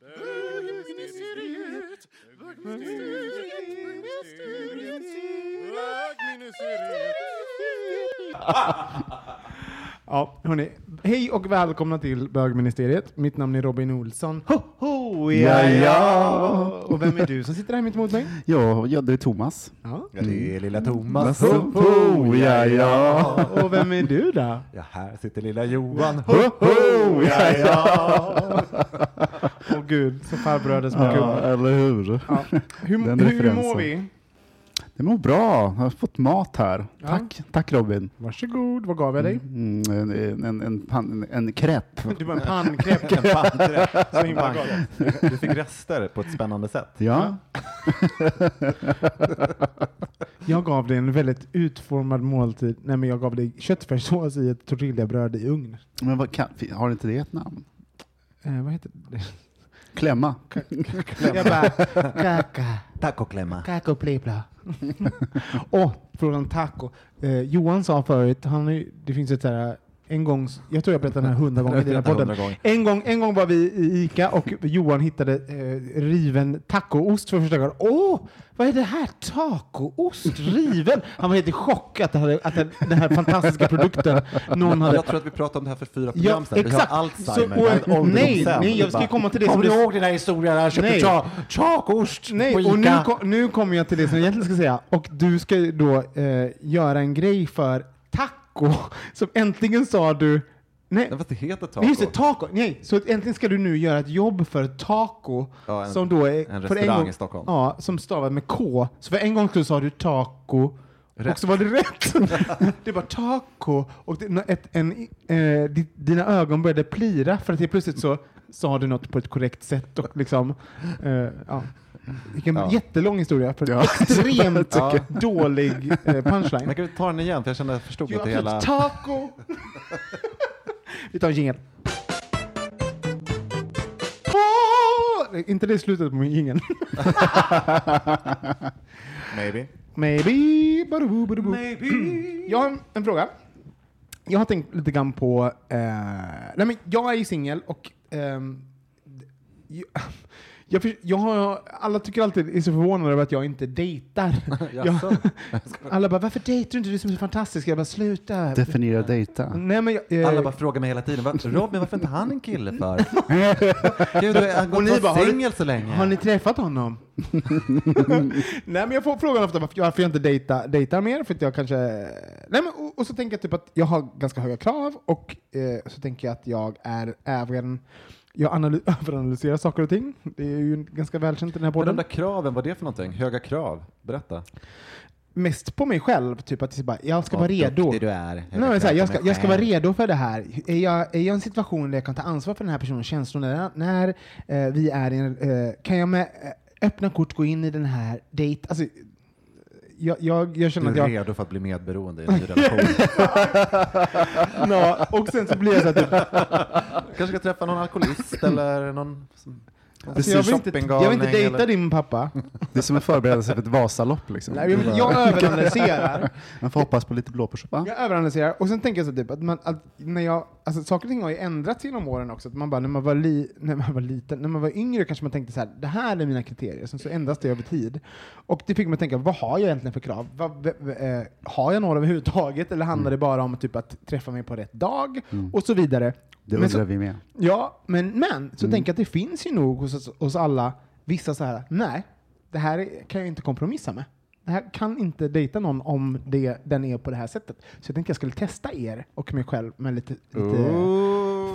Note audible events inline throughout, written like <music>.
bögministeriet, bögministeriet, bögministeriet, Ja, hörni. Hej och välkomna till Bögministeriet. Mitt namn är Robin Olsson. Ho, ho, ja, ja. Och vem är du som sitter här mitt emot mig? Ja, ja, det är Thomas. Ja. Ja, det är lilla Thomas. Ho, ho, ja, ja. Och vem är du då? Ja, här sitter lilla Johan. Ho, ho, ja, ja. Åh gud, så farbröder små Ja, eller hur? Ja. Hur, hur mår vi? Det mår bra. Jag har fått mat här. Ja. Tack, tack Robin. Varsågod, vad gav jag dig? Mm, en, en, en, pan, en crepe. <laughs> Du var en pannkräpp. En pannkräpp. Så himla gott. Du fick rester på ett spännande sätt. Ja, <laughs> Jag gav dig en väldigt utformad måltid. Nej, men jag gav dig köttfärssås i ett tortillabröd i ugn. men vad kan, har inte det ett namn? Eh, vad heter det? Klämma. Jag bara, kaka. Tacoklämma. Taco plipla. Åh, frågan taco. Eh, Johan sa förut, han, det finns ett så här, en gång, jag tror jag berättade den här hundra gånger i den här podden. En gång, en gång var vi i Ica och Johan hittade eh, riven tacoost för första gången. Åh, vad är det här? Tacoost? Riven? Han var helt i chock att, det hade, att den här fantastiska produkten någon hade... Jag tror att vi pratade om det här för fyra Ja, program sedan. Vi exakt. har Alzheimer. Så- och- vi nej, nej, jag Vi ska bara, komma till det Kommer du ihåg den här historien? Jag köpte ta- tacost Nej, på och nu, Ica. nu kommer jag till det som jag egentligen ska säga. Och du ska ju då eh, göra en grej för taco. <laughs> Som äntligen sa du... Nej, Nej, fast det heter taco. Nej, just det, taco. Nej, så äntligen ska du nu göra ett jobb för taco. Ja, en- som då är, en restaurang gång, i Stockholm. Ja, som stavar med K. Så för en gång så sa du taco. Rätt. Och så var det rätt. <laughs> det var taco. Och det, ett, en, eh, di- dina ögon började plira för att helt plötsligt så sa du något på ett korrekt sätt. Och liksom, eh, ja. Vilken Ja. jättelång historia för Ja. <laughs> extremt Ja. dålig eh, punchline. Men kan vi ta den igen? För jag kände att jag förstod inte hela... Taco! <laughs> Vi tar en jingel. Nej, Inte det slutet på min jingel. <laughs> Maybe. Maybe. Badaboo, badaboo. <clears throat> Jag har en, en fråga. Jag har tänkt lite grann på... Eh, nej men jag är ju singel och... ehm, jag, jag, för- jag har, alla tycker alltid är så förvånade över att jag inte dejtar. <laughs> jag, alla bara, varför dejtar du inte? Du är så fantastisk. Jag bara, sluta. Definiera dejta. Nej, men jag, eh, Alla bara frågar mig hela tiden, "Va- Robin, varför är inte han en kille för? <laughs> Gud, du har Och gått ni och bara, singel så länge. Har ni träffat honom? <laughs> Nej, men jag får frågan ofta varför, varför jag inte dejtar, dejtar mer, för att jag kanske... Nej, men, och, och så tänker jag typ att jag har ganska höga krav, och eh, så tänker jag att jag är även... Jag analy- <laughs> överanalyserar saker och ting. Det är ju ganska välkänt i den här Men de podden. där kraven, vad är det för någonting? Höga krav? Berätta. Mest på mig själv, typ att jag, bara, jag ska Vad vara redo. duktig du är. Höga Nej, men så här, jag, ska, jag ska vara redo för det här. Är jag, är jag i en situation där jag kan ta ansvar för den här personens känslor när, när eh, vi är i en, eh, Kan jag med eh, öppna kort gå in i den här dejt... Alltså, jag, jag, jag Du känner är att jag... redo för att bli medberoende i en ny <laughs> relation. Ja, och sen så blir jag så här, typ, <laughs> kanske ska träffa någon alkoholist eller någon som, alltså, jag vill inte, jag vill inte dejta din pappa. Det är som en förberedelse för ett Vasalopp. Liksom. Nej, jag, jag överanalyserar. Man får hoppas på lite blåpursoppa. Jag överanalyserar och sen tänker jag så typ att, man, att när jag, alltså saker och ting har ju ändrats genom åren också. Att man bara, när man var, li, när man var liten, när man var yngre kanske man tänkte så här, det här är mina kriterier, sen så ändras det över tid. Och det fick mig att tänka, vad har jag egentligen för krav? Vad, eh, har jag några överhuvudtaget eller handlar det bara om typ att träffa mig på rätt dag? Och så vidare. Det Men så- undrar vi med. Ja, men, men så tänker jag att det finns ju nog hos, hos alla vissa så här, nej, det här är- kan jag inte kompromissa med. Det här kan inte dejta någon om det, den är på det här sättet. Så jag tänkte jag skulle testa er och mig själv med lite, lite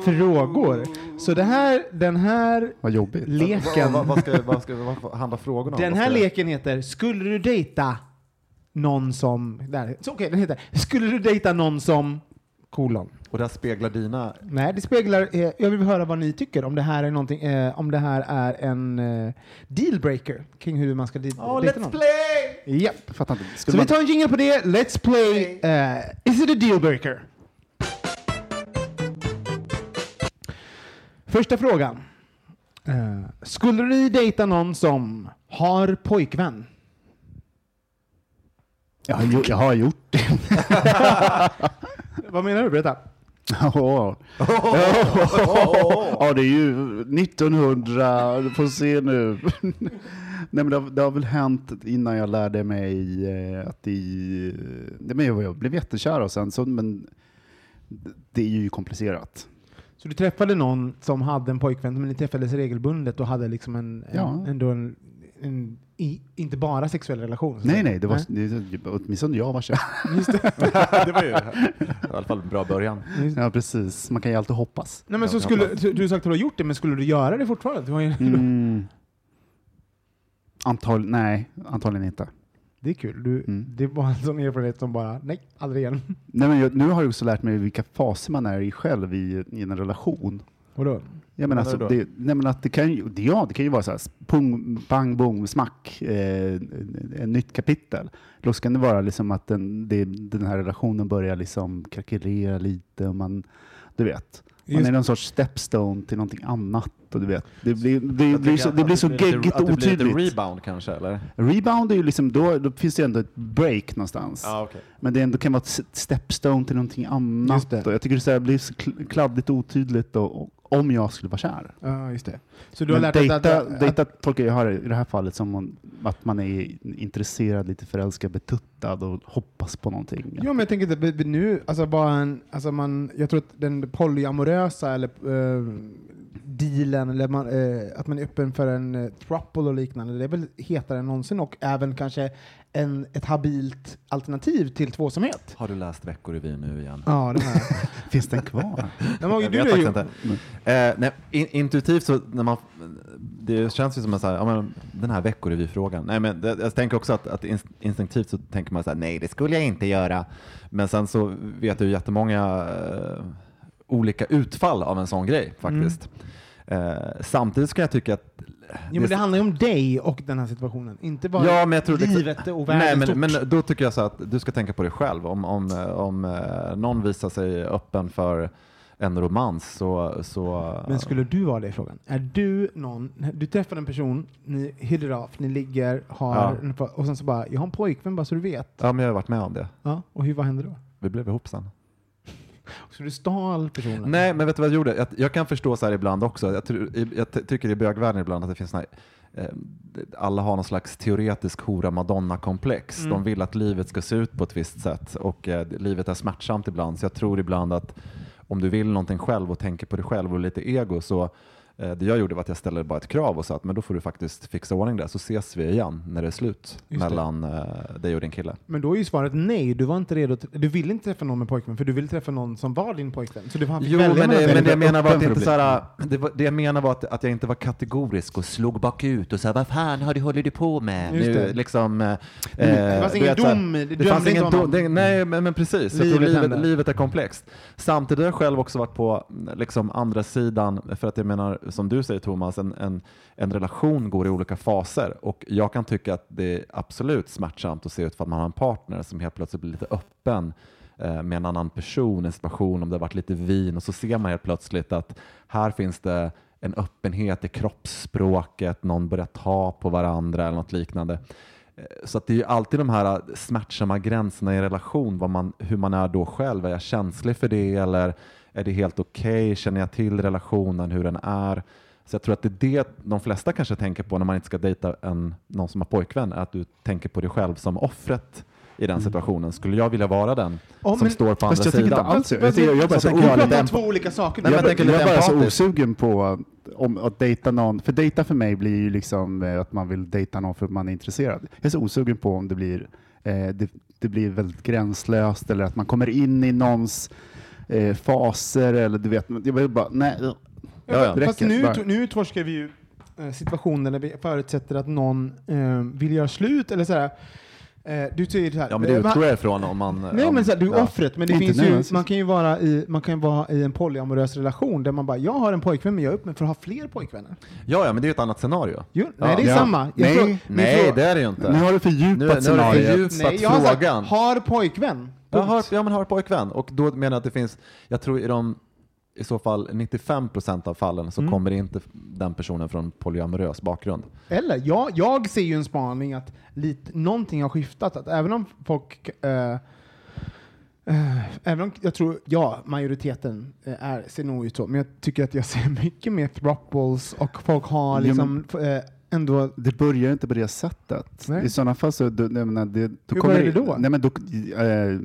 frågor. Så det här, den här Vad jobbigt. leken, Vad, vad, ska, vad, ska, vad handlar frågorna om? den här leken heter Skulle du dejta någon som, där, så okej, den heter Skulle du dejta någon som, kolon. Och det här speglar dina... Nej, det speglar, eh, jag vill höra vad ni tycker, om det här är någonting, eh, om det här är en eh, dealbreaker kring hur man ska di- dejta någon. play! Japp. Jag fattar inte. Så Skulle vi man, tar en jingle på det, let's play, eh, is it a dealbreaker? Första frågan. Eh, skulle du dejta någon som har pojkvän? jag, har, gjort- jag har gjort det. <laughs> Vad menar du? Berätta. <laughs> Ja, <laughs> ja, det är ju 1900, du får se nu. <laughs> Nej, men det, har, det har väl hänt innan jag lärde mig eh, att det, nej, men jag, jag blev jättekär och sen så, men det är ju komplicerat. Så du träffade någon som hade en pojkvän, men ni träffades regelbundet och hade liksom en, en, Ja. ändå en, en i, inte bara sexuell relation? Nej, nej, det var, det, åtminstone jag var kär. Just det. <laughs> det var ju i alla fall en bra början. Ja, precis. Man kan ju alltid hoppas. Nej, men så skulle, du har sagt att du har gjort det, men skulle du göra det fortfarande? Du har ju, Mm. Antal, nej, antagligen inte. Det är kul. Du, Mm. Det var en sån erfarenhet som bara, nej, aldrig igen. Nej, men jag, nu har jag också lärt mig vilka faser man är i själv i, i en relation. Vadå? Menar, menar alltså, det, nej, men att det, kan ju, det, ja, det kan ju vara så här, pung, bang, bong, smack, eh, en nytt kapitel. Då kan det vara liksom att den, det, den här relationen börjar liksom krackelera lite och man, du vet, man Just- är någon sorts stepstone till någonting annat. Och du vet, det blir, det, Jag blir så, det blir att så blir lite- geggigt Att och det blir lite otydligt. rebound kanske, eller? Rebound är ju liksom, då, då finns det ändå ett break någonstans. Ja, okej. Men det ändå kan vara ett stepstone till någonting annat. Det. Och jag tycker det så här blir så kl- kladdigt och otydligt och, och, om jag skulle vara kär. Ja, just det. Så du har Men lärt dig dejta, att, att, dejta tolkar jag har i det här fallet som om, att man är intresserad, lite förälskad, betuttad och hoppas på någonting. Ja, men jag tänker att nu, alltså bara en, alltså man, jag tror att den polyamorösa eller eh, dealen, eller man, eh, att man är öppen för en uh, throuple och liknande, det är väl hetare än någonsin och även kanske en, ett habilt alternativ till tvåsamhet. Har du läst Veckorevyn nu igen? Ja, det här. <laughs> Finns den kvar? Nej, men, Jag du vet ju, faktiskt inte. Eh, nej, in, intuitivt så när man, det känns ju som att så här, ja, men, den här veckorevyfrågan. Nej, men det, jag tänker också att, att inst- instinktivt så tänker man så här, nej det skulle jag inte göra. Men sen så vet du jättemånga eh, olika utfall av en sån grej faktiskt. Eh, samtidigt ska jag tycka att jo, men det handlar ju om dig och den här situationen, inte bara Ja, men jag tror livet och världen Nej, men, men då tycker jag så att du ska tänka på dig själv. Om, om, eh, om eh, någon visar sig öppen för en romans så... så Men skulle du vara det i frågan? Är du någon, du träffar en person, ni hit it off, ni ligger, har, och sen så bara, jag har en pojkvän bara så du vet. Ja, men jag har varit med om det. Ja, och hur, vad händer då? Vi blev ihop sen. Så du stal personen? Nej, men vet du vad jag gjorde? Jag, jag kan förstå så här ibland också. Jag, jag ty- tycker i bögvärlden ibland att det finns såna här, eh, alla har någon slags teoretisk hora madonna-komplex. Mm. De vill att livet ska se ut på ett visst sätt och eh, livet är smärtsamt ibland. Så jag tror ibland att om du vill någonting själv och tänker på dig själv och lite ego så det jag gjorde var att jag ställde bara ett krav och sa att men då får du faktiskt fixa ordning där så ses vi igen när det är slut Just det. mellan eh, dig och din kille. Men då är ju svaret nej, du var inte redo, till, du ville inte träffa någon med pojkvän, för du ville träffa någon som var din pojkvän. Så du Jo, men det, det. men det jag menar var att inte så här, det, var, det jag menar var att, att jag inte var kategorisk och slog bakut och sa vad fan har du håller du på med? Just Nu, det. liksom, eh, det fanns ingen dom, det dömde fanns ingen dom, det, Nej, men, men precis. Jag tror Livet livet, livet är komplext. Samtidigt har jag själv också varit på liksom, andra sidan, för att jag menar, som du säger Thomas, en, en, en relation går i olika faser och jag kan tycka att det är absolut smärtsamt att se ut för att man har en partner som helt plötsligt blir lite öppen eh, med en annan person, en situation, om det har varit lite vin och så ser man helt plötsligt att här finns det en öppenhet i kroppsspråket, någon börjar ta på varandra eller något liknande. Eh, så att det är ju alltid de här eh, smärtsamma gränserna i en relation, vad man, hur man är då själv. Är jag känslig för det eller är det helt okej? Känner jag till relationen, hur den är? Så jag tror att det är det de flesta kanske tänker på när man inte ska dejta en, någon som har pojkvän, att du tänker på dig själv som offret i den situationen. Skulle jag vilja vara den Ja, som men- står på andra jag tycker inte sidan? alls jag, jag, jag, jag, bara så jag två olika saker. Nej, jag, jag är bara så osugen på om att dejta någon, för dejta för mig blir ju liksom eh, att man vill dejta någon för att man är intresserad. Jag är så osugen på om det blir, eh, det, det blir väldigt gränslöst eller att man kommer in i någons eh, faser eller du vet, jag vill bara, nej. Ja, ja. det Fast räcker. nu, Bara- nu utforskar vi ju eh, situationer där vi förutsätter att någon eh, vill göra slut eller sådär. Eh, du säger så här. Ja, men det eh, utgår jag ifrån om man... Nej, om, men så här, du är ja. offret, men det Inte finns nu, ju, man kan ju vara i, man kan vara i en polyamorös relation där man bara, jag har en pojkvän men jag är öppen för att ha fler pojkvänner. Ja, ja, men det är ju ett annat scenario. Jo, nej, det är Ja. samma. Jag Nej. min Nej, det är det ju inte. Nu har du fördjupat Nu- nu har du scenariot. fördjupat- nej, jag har sagt, frågan. har pojkvän. Jag har, ja, men har pojkvän. Och då menar jag att det finns, jag tror i de i så fall 95 procent av fallen så kommer inte den personen från polyamorös bakgrund. Eller, jag, jag ser ju en spaning att lite, någonting har skiftat. Att även om folk... eh, eh, även om jag tror, ja, majoriteten eh, är, ser nog ut så, men jag tycker att jag ser <laughs> mycket mer throuples och folk har Ja, liksom eh, ändå... Det börjar inte på det sättet. Nej. I sådana fall så... Du, jag menar, det, då Hur kommer börjar det då? Nej, men då eh,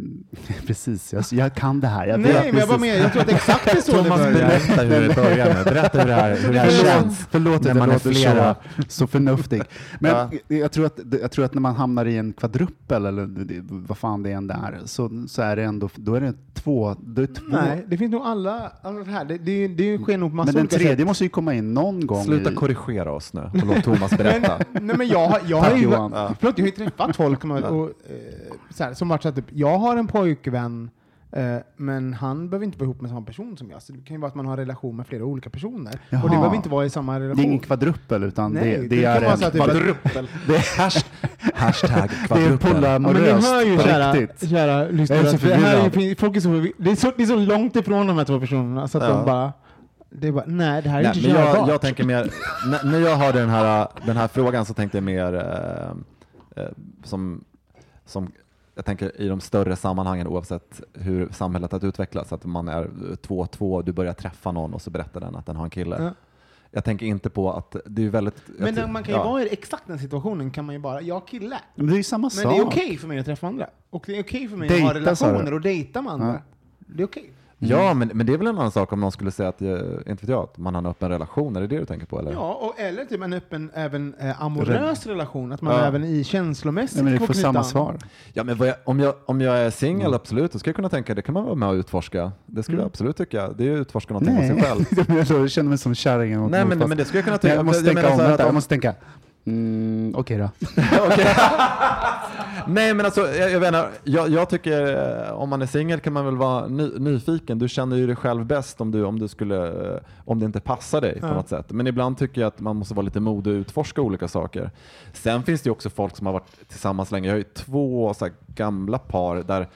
<laughs> precis, jag, jag kan det här. Jag Nej, men jag bara precis. menar, jag tror att exakt det är så det Thomas, börjar. berätta hur det börjar med. Berätta hur det här, hur det här Förlåt, känns. förlåt när att man är flera. så, så förnuftig. Men Ja. jag, tror att, jag tror att när man hamnar i en kvadruppel, eller det- vad fan det än är, så, så är det ändå, då är det två, då är det två. Nej, det finns nog alla, alla det här. Det, det, det sker nog på massa men den tredje sätt. måste ju komma in någon gång Sluta i... korrigera oss nu och låt Thomas berätta. Men, nej, men jag, har- jag, har Tack, ju, Johan. förlåt, jag har ju träffat folk och, och, eh, så här, som varit så här, typ, jag har en pojkvän, eh, men han behöver inte vara ihop med samma person som jag. Så det kan ju vara att man har en relation med flera olika personer. Jaha. Och det behöver inte vara i samma Det är relation. ingen kvadruppel, utan Nej, det, det, det kan är vara en... att det- Kvadruppel. Hash, <laughs> hashtag det är <laughs> <laughs> kvadruppel. Ja, men ni hör ju på kära, riktigt. kära lyssnare, Jag är så att det här är, förvirrad. folk är så, det, är så, det är så långt ifrån de här två personerna så att Ja. de bara, det är bara, nej det här är Nej, inte men jag, jag tänker mer, när, när jag hörde den här, den här frågan så tänkte jag mer eh, eh, som, som jag tänker i de större sammanhangen oavsett hur samhället har utvecklats, att man är två och två, du börjar träffa någon och så berättar den att den har en kille. Ja. Jag tänker inte på att det är väldigt... Men den, man kan ju ja. vara i exakt den situationen, kan man ju bara, jag kille. Men det är ju samma Men sak. det är okej för mig att träffa andra. Och det är okej för mig att ha Dejta, sa du? relationer och dejta med andra. Ja. Det är okej. Ja, men, men det är väl en annan sak om någon skulle säga att, eh, inte vet jag, att man har en öppen relation, är det det du tänker på? Eller? Ja, och, eller typ en öppen, även eh, amorös relation, att man Ja. även i känslomässigt Nej, men får samma an. svar. Ja, men vad jag, om, jag, om jag är singel, Mm. absolut, då ska jag kunna tänka det kan man vara med och utforska. Det skulle Mm. jag absolut tycka. Det är att utforska någonting hos sig själv. <laughs> Jag känner mig som kärringen. Nej, men, men det skulle jag kunna tycka. jag måste jag tänka menar om, så här vänta, att jag om- måste tänka. Mm, Okej då. <laughs> Okej. Nej, men alltså, jag, jag, menar, jag, jag tycker eh, om man är singel kan man väl vara ny, nyfiken. Du känner ju dig själv bäst om, du, om, du skulle, eh, om det inte passar dig på Ja. något sätt. Men ibland tycker jag att man måste vara lite modig och utforska olika saker. Sen finns det ju också folk som har varit tillsammans länge. Jag har ju två så här, gamla par där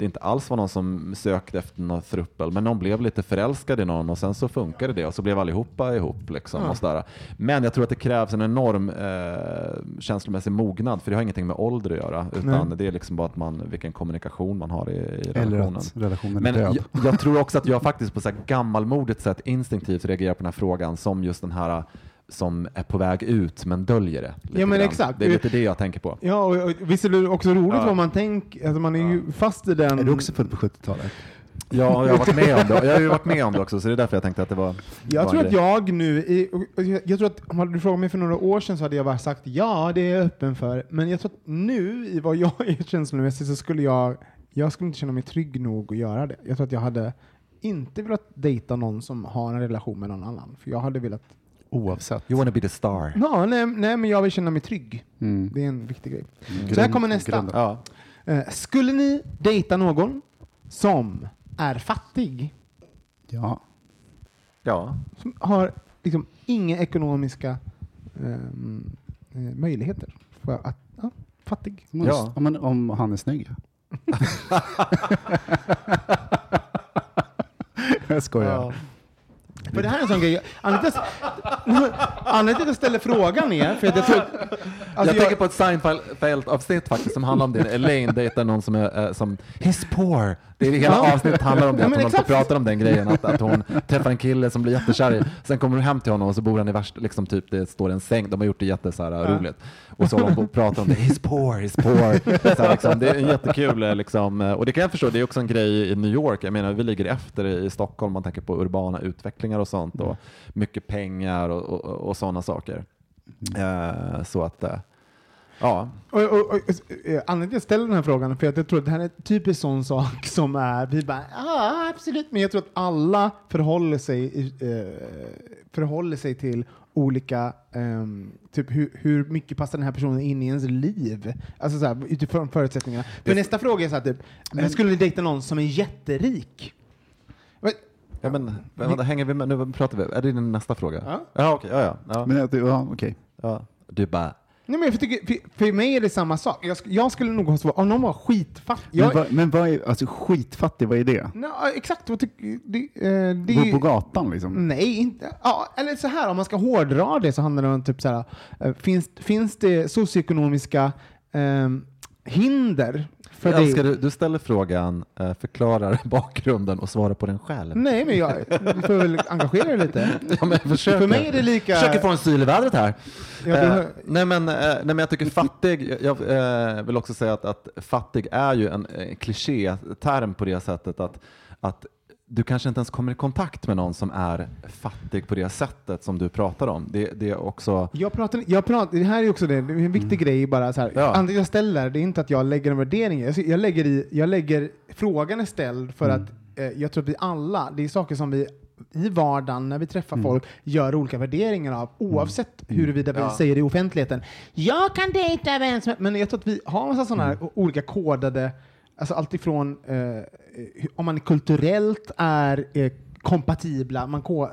det inte alls var någon som sökte efter någon thruppel, men de blev lite förälskade i någon och sen så funkade det och så blev allihopa ihop. Liksom, Ja. och sådär. Men jag tror att det krävs en enorm eh, känslomässig mognad, för det har ingenting med ålder att göra, utan Nej. det är liksom bara att man, vilken kommunikation man har i, i relationen. relationen Men jag, jag tror också att jag faktiskt på så här gammalmodigt sätt instinktivt reagerar på den här frågan som just den här som är på väg ut men döljer det. Ja, men grann. exakt. Det är lite det jag tänker på. Ja, och, och visst är det också roligt Ja. vad man tänker, alltså man är ju fast i den... Är du också född på 70-talet? Ja, jag har varit med om det. Jag har ju varit med om det också, så det är därför jag tänkte att det var Jag var tror att jag nu, jag jag tror att om du frågat mig för några år sedan så hade jag bara sagt ja, det är jag öppen för. Men jag tror att nu, i vad jag <laughs> är känslomässigt, så skulle jag, jag skulle inte känna mig trygg nog att göra det. Jag tror att jag hade inte velat dejta någon som har en relation med någon annan. För jag hade velat, Oavsett. You wanna be the star. ja, nej, nej men jag vill känna mig trygg. Mm. Det är en viktig grej. Grund- Så här kommer nästa. Ja. Eh, skulle ni dejta någon som är fattig? Ja. ja. Som har liksom inga ekonomiska eh, möjligheter. För att, ja, fattig. Om, Ja. om, man- om han är snygg. <laughs> jag skojar. För det här är en sån grej. Anledningen till att- jag ställer frågan är för jag tror... Alltså jag, tänker på ett Seinfeld-avsnitt faktiskt som handlar om det. Elaine dejtar någon som är eh, som He's poor. Det är hela avsnittet handlar om det. Att hon exakt. pratar om den grejen. Att, att hon träffar en kille som blir jättekär i. Sen kommer hon hem till honom och så bor han i värst, liksom typ det står en säng. De har gjort det jätte så här, roligt. Och så håller de på och pratar om det. He's poor, he's poor. Så här, liksom, det är en jättekul eh, liksom, eh, och det kan jag förstå. Det är också en grej i New York. Jag menar, vi ligger efter i Stockholm. Man tänker på urbana utvecklingar och sånt och mycket pengar och, och, och sådana saker. Eh, så att, eh, ja. Och, och, och, eh, anledningen till att jag ställer den här frågan är för att jag tror att det här är en typisk sån sak <laughs> som är, vi bara, ja absolut, men jag tror att alla förhåller sig, eh, förhåller sig till olika, ehm, typ hur, hur mycket passar den här personen in i ens liv? Alltså så här, utifrån förutsättningarna. För nästa fråga är så här, typ, skulle ni dejta någon som är jätterik? Men- Ja, men, vänta, hänger vi med? Nu pratar vi. Är det din nästa fråga? Ja. Ja, okej. Ja, ja, ja, Men ja, okej. ja. Du bara, Nej, men tycker, för, för mig är det samma sak. Jag, jag skulle nog ha svarat, om någon var skitfattig. Men, Jag, vad, men vad är, alltså skitfattig, vad är det? Nej, exakt, vad tycker det, eh, det, Bo på gatan liksom? Nej, inte. Ja, eller så här, om man ska hårdra det så handlar det om typ så här, eh, finns, finns det socioekonomiska ehm, hinder för jag älskar du, du ställer frågan, eh, förklarar <laughs> bakgrunden och svarar på den själv. Nej, men jag får väl engagera dig lite. <laughs> Ja. För mig är det lika... Försöker få en syl i vädret här. Ja, du Eh, har- nej, men, eh, nej, men jag tycker fattig, jag eh, vill också säga att, att fattig är ju en eh, klichéterm på det sättet att, att du kanske inte ens kommer i kontakt med någon som är fattig på det sättet som du pratar om. Det, det är också... Jag pratar, jag pratar, det här är också det, det är en viktig grej bara så här. Ja. Jag ställer, det är inte att jag lägger en värdering jag, jag lägger i, jag lägger, frågan är ställd för att eh, jag tror att vi alla, det är saker som vi i vardagen när vi träffar folk gör olika värderingar av oavsett huruvida vi Ja. säger det i offentligheten. Jag kan dejta vem som Men jag tror att vi har massa sådana här olika kodade, alltså alltifrån eh, om man kulturellt är eh, kompatibla, man ko, eh,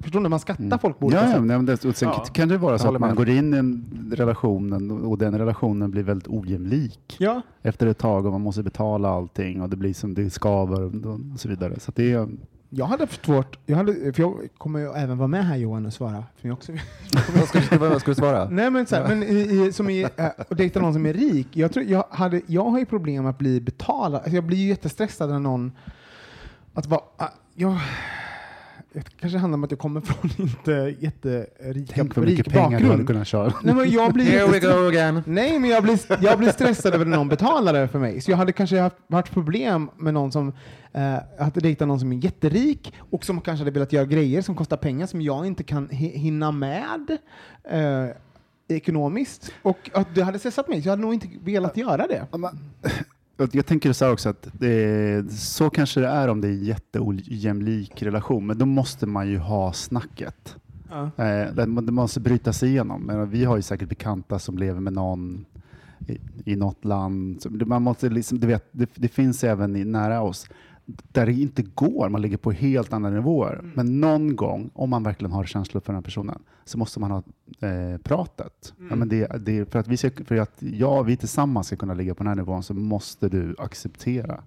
förstår du? Man skattar folk på olika Ja, ja, sätt. nej, men det, och sen Ja, kan det vara så att man med. går in i en relation och den relationen blir väldigt ojämlik Ja. efter ett tag och man måste betala allting och det blir som det skaver och så vidare. Så det är, Jag hade haft svårt, jag hade, för jag kommer ju även vara med här Johan och svara. För jag också, <laughs> Vad ska, du- vad ska du svara? nej men, så här, men i, i, som i, äh, och dejta någon som är rik, jag, tror, jag, hade, jag har ju problem att bli betalad. Alltså jag blir ju jättestressad när någon, att vara, äh, jag, det kanske handlar om att jag kommer från <laughs> inte jätterika, tänk vad mycket pengar du hade bakgrund. kunnat köra. Nej, men jag blir Here we go again. Nej, men jag blir, jag blir stressad över när någon betalar det för mig. Så jag hade kanske haft, haft problem med någon som eh, hade dejtat någon som är jätterik och som kanske hade velat göra grejer som kostar pengar som jag inte kan hi- hinna med eh, ekonomiskt. Och att det hade stressat mig, så jag hade nog inte velat göra det. Jag tänker så här också att det, så kanske det är om det är en jätteojämlik relation, men då måste man ju ha snacket. Ja. Eh, det, måste bryta sig igenom. Men vi har ju säkert bekanta som lever med någon i, i något land. Man måste liksom, du vet, det, det finns även i, nära oss där det inte går, man ligger på helt andra nivåer. Mm. Men någon gång, om man verkligen har känslor för den här personen, så måste man ha eh, pratet. Mm. Ja, men det, det, för att, vi ska, för att jag vi tillsammans ska kunna ligga på den här nivån så måste du acceptera.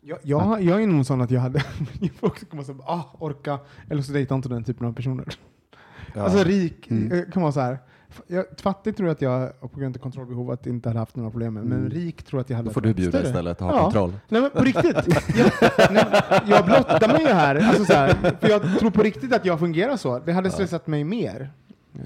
Jag, jag, jag är nog sån att jag hade <laughs> folk kommer säga ah, orka, eller så dejtar jag inte den typen av personer. Ja. Alltså rik, Mm. kan vara så här. Jag, fattig tror jag att jag, på grund av kontrollbehov, att inte hade haft några problem med. Men Mm. rik tror jag att jag hade Då får du bjuda större. istället och ha Ja. kontroll. Nej men på riktigt. Jag, nej, jag blottar mig ju här. Alltså, så här. För jag tror på riktigt att jag fungerar så. Det hade stressat mig mer. Ja.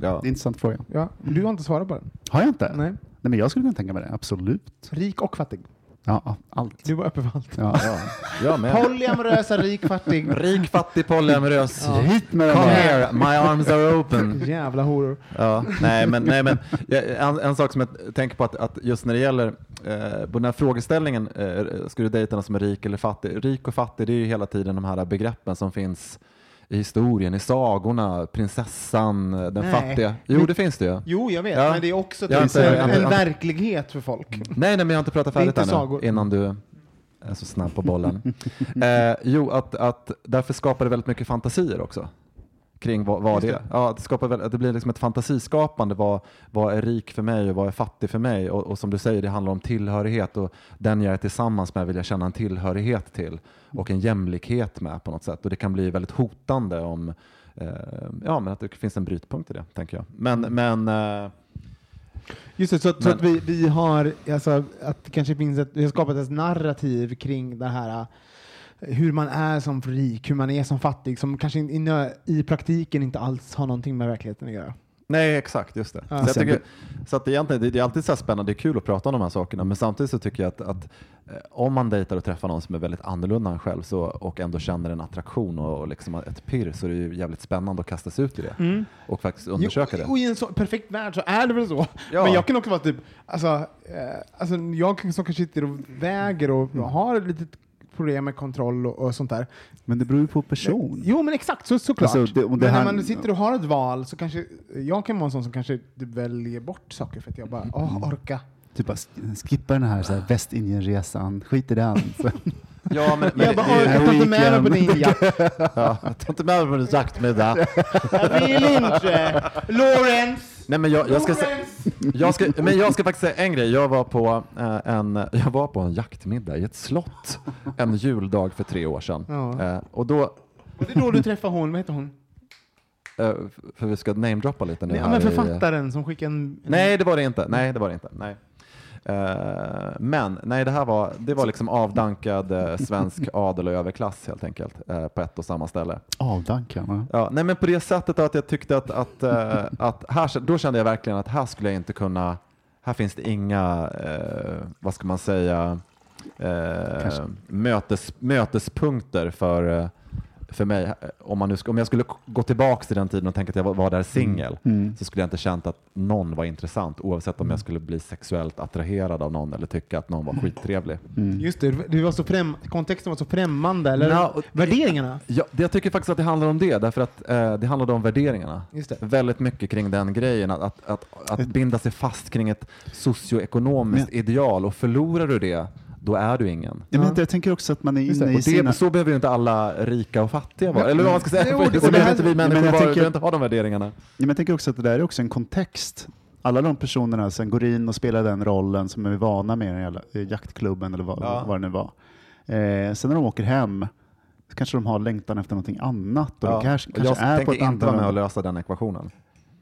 Det är en intressant fråga. Ja, du har inte svarat på den. Har jag inte? Nej. Nej, men jag skulle kunna tänka mig det, absolut. Rik och fattig. Ja, allt. Du var öppen för allt. Ja. Ja. Jag med. Polyamorösa, rik, fattig. Rik, fattig, polyamorös. Hit med Come here, my arms are open. Jävla horor. Ja, nej, men, nej, men ja, en, en sak som jag tänker på att, att just när det gäller eh, på den här frågeställningen, eh, ska du dejta någon som är rik eller fattig? Rik och fattig, det är ju hela tiden de här begreppen som finns i historien, i sagorna, prinsessan, den Nej. fattiga. Jo, det finns det ju. Jo, jag vet. Ja. Men det är också Jag typ inte- en, jag en verklighet för folk. Nej, nej, men jag har inte pratat färdigt ännu sagor. innan du... är så snabb på bollen. <laughs> Eh, jo, att, att därför skapar det väldigt mycket fantasier också. Kring vad, vad det är. Ja, det, skapar väl, det blir liksom ett fantasiskapande. Vad, vad är rik för mig och vad är fattig för mig? Och, och som du säger, det handlar om tillhörighet och den jag är tillsammans med vill jag känna en tillhörighet till och en jämlikhet med på något sätt. Och det kan bli väldigt hotande om eh, ja, men att det finns en brytpunkt i det, tänker jag. Men, men eh, Just det, så, att- så Men- att vi, vi har, alltså, att det kanske finns ett, vi har skapat ett narrativ kring det här hur man är som rik, hur man är som fattig, som kanske i, i, praktiken inte alls har någonting med verkligheten att göra. Nej, exakt, just det. Ja. Så, jag tycker, så att egentligen, det, det är alltid så här spännande, det är kul att prata om de här sakerna, men samtidigt så tycker jag att, att eh, om man dejtar och träffar någon som är väldigt annorlunda än själv så, och ändå känner en attraktion och, och liksom ett pirr så är det ju jävligt spännande att kasta sig ut i det och faktiskt undersöka Jo, det. Och i en så perfekt värld så är det väl så. Ja. Men jag kan också vara typ, alltså, eh, alltså jag som kanske sitter och väger och Mm. har ett litet problem med kontroll och, och sånt där. Men det beror ju på person. Jo men exakt, så, såklart. Alltså, det- det men när man sitter och har ett val så kanske, jag kan vara en sån som kanske väljer bort saker för att jag bara, åh, orka. Typ bara sk- skippa den här, så här Västindien-resan, skit i den. <laughs> <laughs> Ja, men, men jag bara, <laughs> jag tar inte med mig på din jakt. ja, jag tar inte med mig på en jaktmiddag. Jag vill inte! Lawrence! Nej, men jag, jag, ska, jag, ska, men jag ska faktiskt säga en grej. Jag var, på, eh, en, jag var på en jaktmiddag i ett slott en juldag för tre år sedan. Ja. Eh, och då, Och det är då du träffar hon, vad heter hon? eh, för vi ska namedroppa lite nu här men i- författaren som skickade en... Nej, det var det inte. Nej, det var det inte. Nej. Eh, men nej, det här var, det var liksom avdankad eh, svensk <laughs> adel och överklass helt enkelt eh, på ett och samma ställe. Avdankarna. Ja, nej, men på det sättet att jag tyckte att, att, att här, då kände jag verkligen att här skulle jag inte kunna, här finns det inga, vad ska man säga, mötes, mötespunkter för, för mig. Om, man nu, om jag skulle gå tillbaka till den tiden och tänka att jag var, var där singel Mm. så skulle jag inte känt att någon var intressant oavsett om jag skulle bli sexuellt attraherad av någon eller tycka att någon var skittrevlig. Mm. Just det, det var så främ... kontexten var så främmande, eller och- värderingarna. Ja, det- jag tycker faktiskt att det handlar om det, därför att eh, det handlade om värderingarna. Just det. Väldigt mycket kring den grejen, att, att, att, att binda sig fast kring ett socioekonomiskt ideal och förlorar du det, då är du ingen. Ja, men Ja. jag tänker också att man är Just det. inne i sina... så behöver ju inte alla rika och fattiga vara. Eller vad man ska säga, Jo, det- <laughs> så och det behöver inte vi men människor jag vara, vi tänker- behöver inte ha de värderingarna. Ja, men jag tänker också att det där är också en kontext. Alla de personerna som går in och spelar den rollen som är vana med i den eh, jaktklubben eller vad, Ja. vad det nu var. Eh, sen när de åker hem så kanske de har längtan efter någonting annat. Och Ja. det kanske, jag kanske är på tänker ett inte vara med och lösa den ekvationen.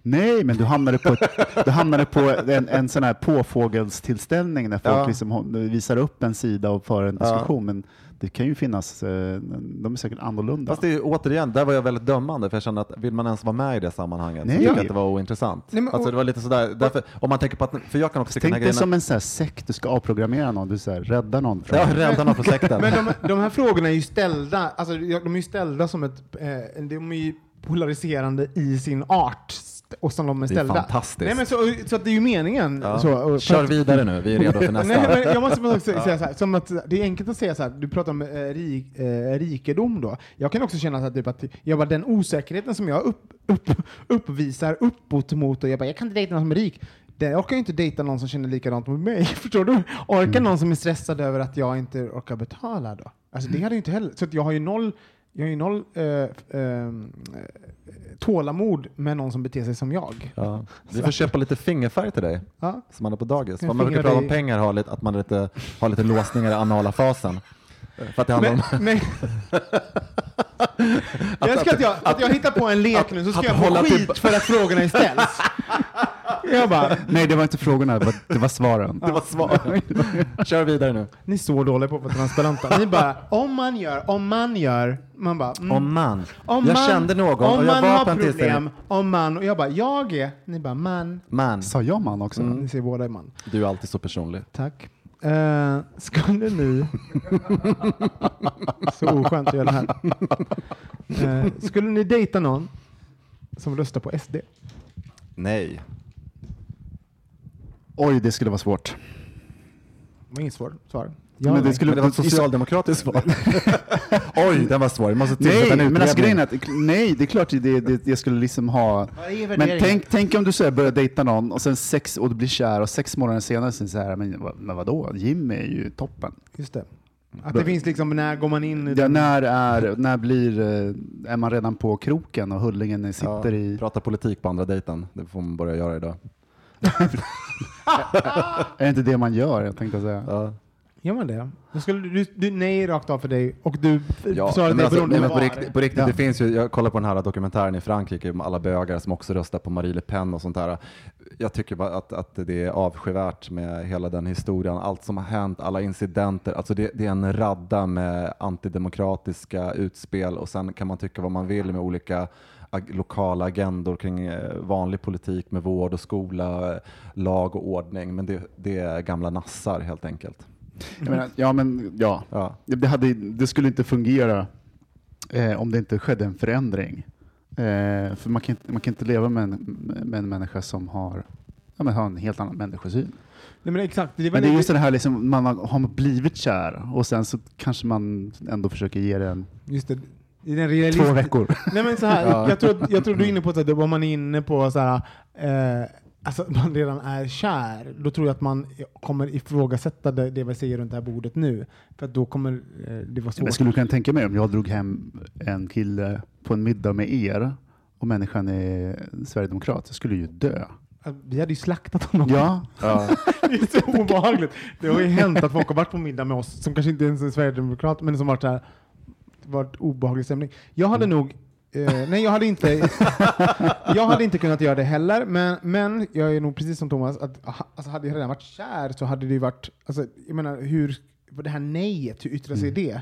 Nej, men du hamnade på, ett, <laughs> du hamnade på en, en sån här påfågelstillställning när folk Ja. liksom visar upp en sida och för en Ja. diskussion. Men det kan ju finnas, eh, de är säkert annorlunda. Fast det är återigen, där var jag väldigt dömande för jag kände att vill man ens vara med i det sammanhanget Nej. så tycker jag att det var ointressant. Nej, men- alltså det var lite sådär, därför, om man tänker på att, för jag kan också Tänk dig som en sån här sekt, du ska avprogrammera någon, du så här, rädda någon. Från ja, rädda någon från sekten. Men de, de här frågorna är ju ställda, alltså, ja, de är ju ställda som ett, eh, de är ju polariserande i sin art och som de är Det är ställda. fantastiskt. Nej, men så, så att det är ju meningen. Ja. Så, och- Kör vidare nu, vi är redo för nästa. Nej, men jag måste bara <laughs> säga så här, som att det är enkelt att säga så här, du pratar om eh, rik, eh, rikedom då. Jag kan också känna så här, typ att jag bara, den osäkerheten som jag upp, upp, uppvisar uppåt mot och jag bara, jag kan inte dejta någon som är rik. Jag orkar ju inte dejta någon som känner likadant mot mig. <laughs> Förstår du? Orkar någon som är stressad över att jag inte orkar betala då? Alltså det hade jag inte heller. Så att jag har ju noll, jag har ju noll eh, eh, tålamod med någon som beter sig som jag. Ja. <laughs> Vi får köpa lite fingerfärg till dig, Ja. som man är på dagis. Man brukar prata om pengar, har lite, att man lite, har lite låsningar i anala fasen. För att det handlar Men, om... men, <laughs> jag älskar att jag, att jag hittar på en lek nu så ska att jag få hålla skit till- för att frågorna ställs. <laughs> Jag bara, Nej, det var inte frågorna, det var, det var svaren. Det var svar. Kör vidare nu. ni är så dåliga på att vara transparenta. Ni bara, om man gör, om man gör. Man bara, mm. Om man. Om jag man- kände någon om och jag man var har på en problem, tillställning. om man. Och jag bara, jag är. Ni bara, man. Man, Sa jag man också? Ni ser båda är man. du är alltid så personlig. Tack. Uh, skulle ni... <laughs> så oskönt att göra det här. Eh, skulle ni dejta någon som röstar på SD? Nej. Oj, det skulle vara svårt. Det var inget svårt svar. Men det skulle- Men det var ett socialdemokratiskt svar. <laughs> Oj, den var svår. Vi måste Nej, en men alltså grejen är att, nej, det är klart det, det, jag skulle liksom ha... Men tänk, tänk om du så här börjar dejta någon och sen sex, och du blir kär och sex månader senare så är det så här, men, vad- men vadå, Jimmy är ju toppen. Just det. Att det finns liksom, när går man in i Ja, när, är, när blir, eh, är man redan på kroken och Hullingen sitter ja, i... Prata politik på andra dejten, det får man börja göra idag. <laughs> Är det inte det man gör? Jag tänkte säga. Ja. Gör man det? Då skulle du, du, nej rakt av för dig och du Ja, sa det alltså, beroende nej, men på riktigt, på riktigt Ja. det finns ju, jag kollar på den här dokumentären i Frankrike med alla bögar som också röstar på Marie Le Pen och sånt där. Jag tycker bara att, att det är avskyvärt med hela den historien, allt som har hänt, alla incidenter. Alltså det, det är en radda med antidemokratiska utspel och sen kan man tycka vad man vill med olika lokala agendor kring eh, vanlig politik med vård och skola, eh, lag och ordning. Men det, det är gamla nassar helt enkelt. Jag menar, ja, men ja. Ja. Det, hade, det skulle inte fungera eh, om det inte skedde en förändring. Eh, för man kan, inte- man kan inte leva med en, med en människa som har, ja, men har en helt annan människosyn. Nej, men exakt, det är Men det är just det här, liksom, man har, har blivit kär och sen så kanske man ändå försöker ge det en, just det, i den realist... två veckor. <laughs> Nej men så här, Ja. jag, tror, jag tror du är inne på att om man är inne på så här, eh, alltså <laughs> man redan är kär, då tror jag att man kommer ifrågasätta det, det vi säger runt det här bordet nu. För att då kommer eh, det vara svårt. Men skulle du kunna tänka mig om jag drog hem en kille på en middag med er och människan är sverigedemokrat, jag skulle ju dö. Vi hade ju slaktat honom. Ja, <laughs> Ja. Det är så obehagligt. Det har ju hänt att folk har varit på middag med oss som kanske inte ens är sverigedemokrat, men som varit så här, varit obehaglig stämning. Jag hade nog eh, nej, jag hade inte <laughs> Jag hade inte kunnat göra det heller, men, men jag är nog precis som Thomas, att ha- alltså, hade jag redan varit kär så hade det ju varit, alltså, jag menar hur, det här nejet, hur yttrar sig det?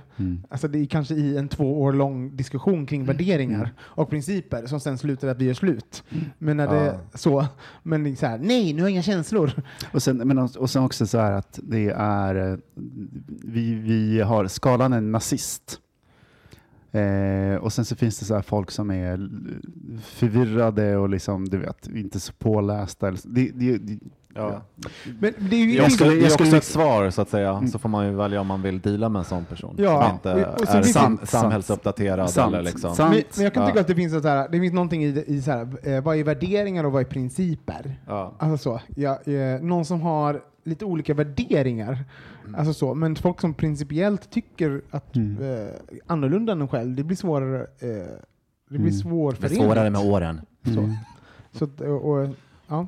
Alltså det är kanske i en två år lång diskussion kring värderingar och principer som sen slutar att vi gör slut. Men när det Ja. så, men så här, nej, nu har jag inga känslor. och sen, men, och sen också så här att det är, eh, vi, vi har, skalan är nazist. Eh, och sen så finns det så här folk som är förvirrade och liksom, du vet, inte så pålästa. Det, det, det, Ja. Men det är ju Det är också, skulle- det är jag också skulle- ett svar så att säga, så får man ju välja om man vill deala med en sån person Ja, som inte och- och är sam, samhällsuppdaterad sant, eller liksom. sant. Men, men jag kan Ja. tycka att det finns, så här, det finns någonting i, i så här, eh, vad är värderingar och vad är principer? Ja. Alltså så, ja, eh, någon som har lite olika värderingar, Mm. alltså så, men folk som principiellt tycker att Mm. eh, annorlunda än en själv, det blir svårare, eh, det blir Mm. svårförenligt. svårare med åren. Mm. Så, och, och, ja.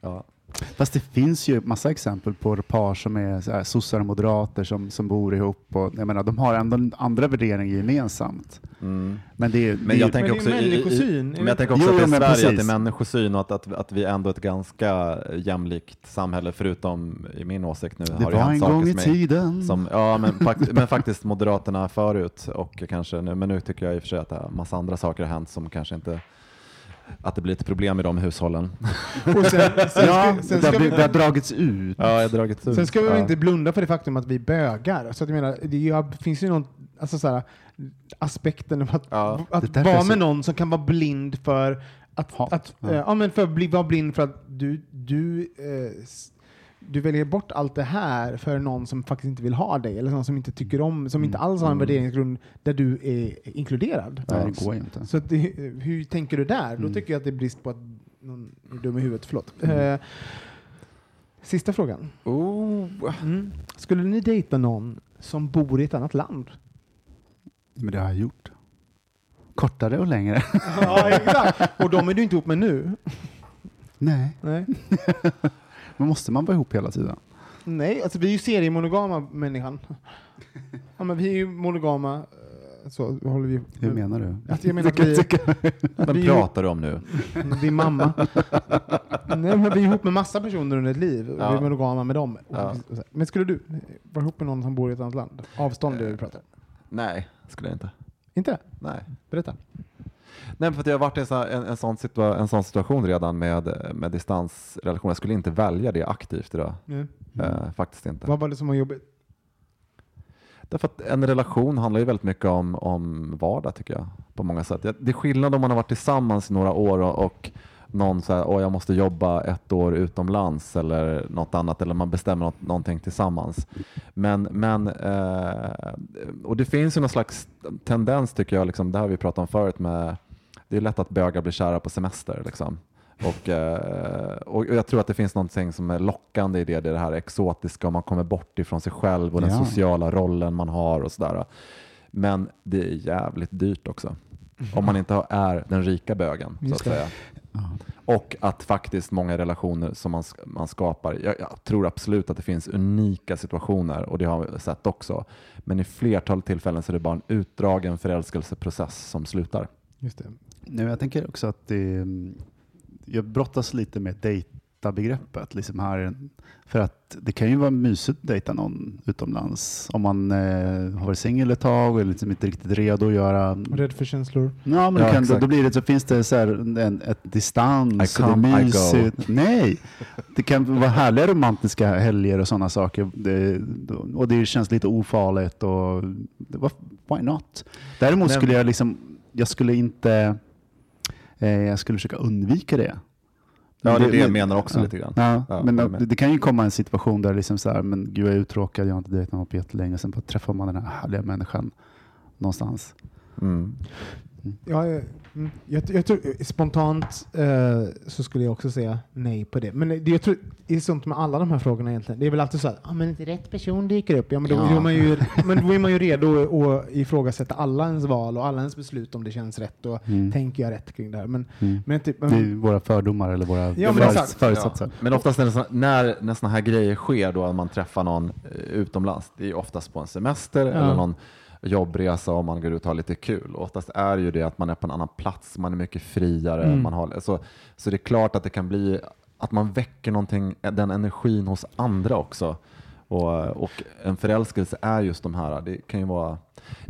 Ja. Fast det finns ju massa exempel på par som är så här, sossar och moderater som, som bor ihop. Och, jag menar, de har ändå andra värderingar gemensamt. Mm. Men det är, Men det är, jag tänker det är också i, i, människosyn, men jag tänker också Jo, att det är Sverige, att det precis. är människosyn och att, att, att vi ändå är ett ganska jämlikt samhälle, förutom i min åsikt nu det har det var en saker gång i är tiden. Som, ja, men, fakt, men faktiskt Moderaterna förut och kanske nu, men nu tycker jag i och för sig att det massa andra saker har hänt som kanske inte att det blir ett problem i de hushållen. Och sen, sen, <laughs> ja, ska, sen, det, har, vi, det har dragits ut. Ja, jag har dragit ut. sen ska vi ja. inte blunda för det faktum att vi bögar. Så att jag menar, det finns ju någon, alltså så här, aspekten av att, Ja. att vara med någon som kan vara blind för att, Hat. att Ja. eh, ja, men för att bli, vara blind för att du, du, eh, s- du väljer bort allt det här för någon som faktiskt inte vill ha dig, eller någon som inte tycker om, som inte alls har en Mm. värderingsgrund där du är inkluderad. Nej, det går inte. Så det, hur tänker du där? Då Mm. tycker jag att det är brist på att någon är dum i huvudet. Förlåt. Eh, sista frågan. Oh. Mm. Skulle ni dejta någon som bor i ett annat land? Men det har jag gjort. Kortare och längre. <laughs> ja, exakt. Och de är du inte ihop med nu? Nej. Nej. <laughs> Men måste man vara ihop hela tiden? Nej, alltså vi är ju seriemonogama människan. <laughs> Ja, men vi är ju monogama. eh, Så håller vi Hur menar du? Alltså, jag menar att vi, att Vem vi, pratar du om nu? vi är mamma. Nej, men vi är ihop med massa personer under ett liv. Och Ja. Vi är monogama med dem. Ja. Men skulle du vara ihop med någon som bor i ett annat land? Avstånd är det vi pratar om. Nej, skulle jag inte. Inte? Nej. Berätta. Nej, för att jag har varit i en, en, en, sån situa- en sån situation redan med, med distansrelation. Jag skulle inte välja det aktivt idag. Mm. Eh, faktiskt inte. Vad var det som var jobbigt? Därför att en relation handlar ju väldigt mycket om, om vardag tycker jag. På många sätt. Det är skillnad om man har varit tillsammans i några år och, och någon säger att jag måste jobba ett år utomlands eller något annat eller man bestämmer något, någonting tillsammans. Men, men eh, och det finns ju någon slags tendens tycker jag, liksom, det har vi pratat om förut med det är lätt att bögar blir kära på semester. Liksom. Och, eh, och jag tror att det finns någonting som är lockande i det, det det här exotiska och man kommer bort ifrån sig själv och den Ja. sociala rollen man har och sådär. Men det är jävligt dyrt också. Om man inte är den rika bögen, så att det. säga. Och att faktiskt många relationer som man, man skapar, jag, jag tror absolut att det finns unika situationer och det har vi sett också. Men i flertal tillfällen så är det bara en utdragen förälskelseprocess som slutar. Just det. Nej, jag tänker också att det, jag brottas lite med dejta-begreppet. Liksom här, för att det kan ju vara mysigt att dejta någon utomlands om man eh, har varit singel ett tag och är liksom inte riktigt redo att göra... Rädd för känslor. Ja, men Ja, kan, då, då blir det så finns det så här en, ett distans I och det come, är I go. mysigt. Nej, det kan vara härliga romantiska helger och sådana saker. Det, och det känns lite ofarligt och det var, why not? Däremot skulle jag liksom, jag skulle inte, eh, jag skulle försöka undvika det. Ja, det är det jag men- menar också ja. lite grann. Ja, Ja, men det, det kan ju komma en situation där liksom så här, men gud jag är uttråkad, jag har inte dejtat någon på jättelänge, sen träffar man den här härliga människan någonstans. Mm. Ja, eh, mm, jag, jag tror, spontant eh, så skulle jag också säga nej på det. Men det, jag tror, det är sånt med alla de här frågorna egentligen. Det är väl alltid så att ah, men inte rätt person dyker upp. Ja, men, då, Ja. Då är man ju, men då är man ju redo att ifrågasätta alla ens val och alla ens beslut om det känns rätt och Mm. tänker jag rätt kring det här. Men, Mm. men typ, Det är våra fördomar eller våra Ja, men för, exakt. föresatser. Ja. Men oftast när, när, när sådana här grejer sker, då att man träffar någon eh, utomlands, det är ju oftast på en semester eller någon jobbresa om man går ut och har lite kul. Och oftast är ju det att man är på en annan plats, man är mycket friare. Mm. Man har, så, så det är klart att det kan bli att man väcker någonting, den energin hos andra också. Och, och en förälskelse är just de här, det kan ju vara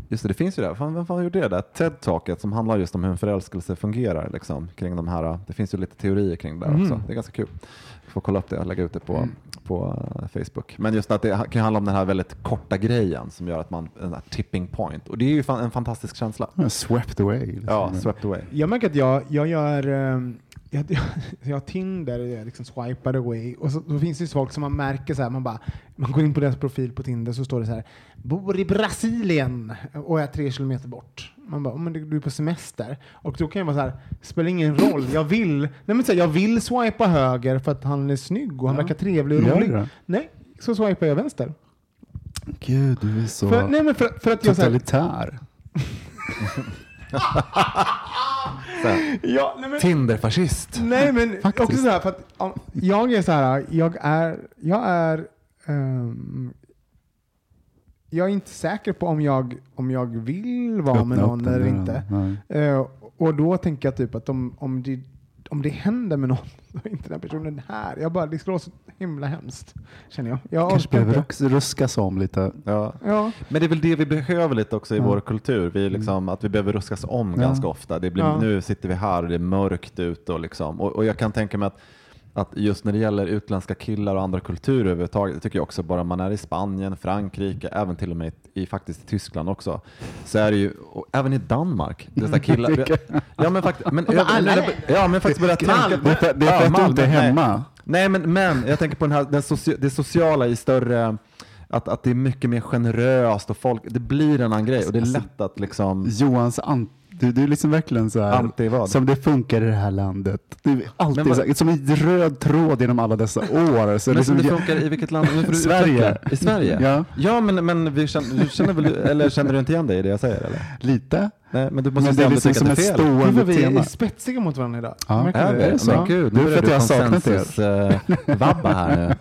Just det, det finns ju det. Fan, vem fan gjorde det där? TED-talket som handlar just om hur en förälskelse fungerar. Liksom, kring de här, det finns ju lite teorier kring det där Mm. också. Det är ganska kul. Får kolla upp det och lägga ut det på, på Facebook. Men just att det kan handla om den här väldigt korta grejen som gör att man, den här tipping point. Och det är ju en fantastisk känsla. Ja, Swept away. Liksom. Ja, swept away. Jag märker att jag, jag gör ehm, jag, <laughs> jag, jag Tinder, jag liksom swipar away och så, så finns det ju folk som man märker så här, man bara, man går in på deras profil på Tinder så står det så här, bor i Brasilien och är tre kilometer bort. Man bara, "Oh, men du är på semester. Och då kan jag vara så här, spelar ingen roll, jag vill, nej men så här, jag vill swipa höger för att han är snygg och han Ja. verkar trevlig och rolig. Nej, så swipar jag vänster. Gud, du är så För, nej men för, för att jag totalitär. Så här, <laughs> <laughs> ja, nej men, Tinderfascist. Nej, men Faktiskt. också så här, för att om, jag är så här, jag är, jag är, ehm, jag är inte säker på om jag, om jag vill vara med Öppna upp någon den eller dörren. inte. Eh, och då tänker jag typ att om, om, det, om det händer med någon, <laughs> då är inte den personen här. Jag bara, det skulle vara så himla hemskt, känner jag. Jag Kanske behöver också ruskas om lite. Ja. Ja, Men det är väl det vi behöver lite också i Ja. vår kultur. Vi är liksom, Att vi behöver ruskas om Ja. ganska ofta. Det blir, Ja. Nu sitter vi här och det är mörkt ute. Och, liksom, och, och jag kan tänka mig att, att just när det gäller utländska killar och andra kulturer överhuvudtaget, tycker jag också bara man är i Spanien, Frankrike, även till och med i, faktiskt i Tyskland också, så är det ju, och även i Danmark, här <laughs> killar, <laughs> ja men faktiskt, men, men, ja men faktiskt börja tänka, Det är för, att du inte är hemma. Nej, men, men jag tänker på den här, den socia- det sociala i större, att, att det är mycket mer generöst och folk, det blir en annan grej och det är lätt att liksom Johans an- du, du är liksom verkligen så här, Anti vad? som det funkar i det här landet. Det är alltid Men så här, som en röd tråd genom alla dessa år. Så Men liksom, som det funkar i vilket land? Du Sverige. I Sverige? Ja. ja men, men vi känner, du känner väl, eller känner du inte igen dig i det jag säger? Eller? Lite. Nej, men du måste Men det är liksom som det ett är stående vad vi är tema. spetsiga mot varandra idag. Ja. Märker Är vi? det? så? Men gud, Det är nu för jag du konsensus-vabba här nu.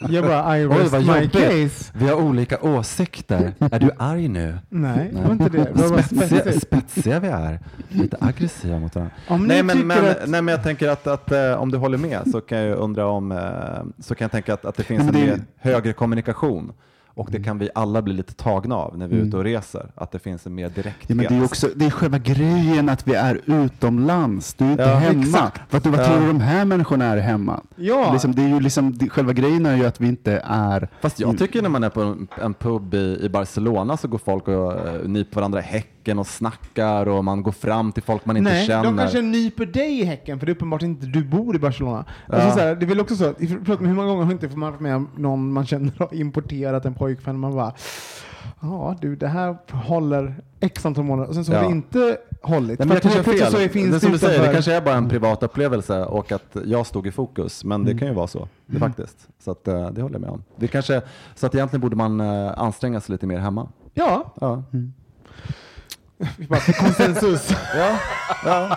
<laughs> Jag bara, I Oj, rest vad my jobbigt. case. Vi har olika åsikter. Är du arg nu? Nej, det var inte det. Det var Spetsiga, spetsiga vi är. Lite aggressiva mot varandra. Nej men, men, att- nej men jag tänker att, att eh, om du håller med så kan jag undra om, eh, så kan jag tänka att, att det finns Men en det är- mer högre kommunikation. Och det kan vi alla bli lite tagna av när vi är ute och reser. Att det finns en mer direkthet. Ja, men det är också det är själva grejen att vi är utomlands. Du är inte Ja, hemma. exakt. För att du, vad Ja. tror du de här människorna är hemma? Ja. Liksom, det är ju liksom, det, själva grejen är ju att vi inte är... Fast jag tycker när man är på en, en pub i, i Barcelona så går folk och uh, nyper varandra i häcken och snackar och man går fram till folk man inte Nej, känner. de kanske nyper dig i häcken för det är uppenbart inte du bor i Barcelona. Alltså, Ja. så här, det är väl också så, förlåt, men hur många gånger har inte man varit med någon man känner har importerat en pojkvän man bara Ja du, det här håller x antal månader och sen så har Ja. det inte hållit. Nej, men jag kanske fel. så finns det som du säger, det kanske är bara en privat upplevelse och att jag stod i fokus. Men det kan ju vara så, det faktiskt. Så att, eh, det håller jag med om. Det kanske, så att egentligen borde man eh, anstränga sig lite mer hemma. Ja, Ja. vi bara för konsensus. <laughs> Ja. ja.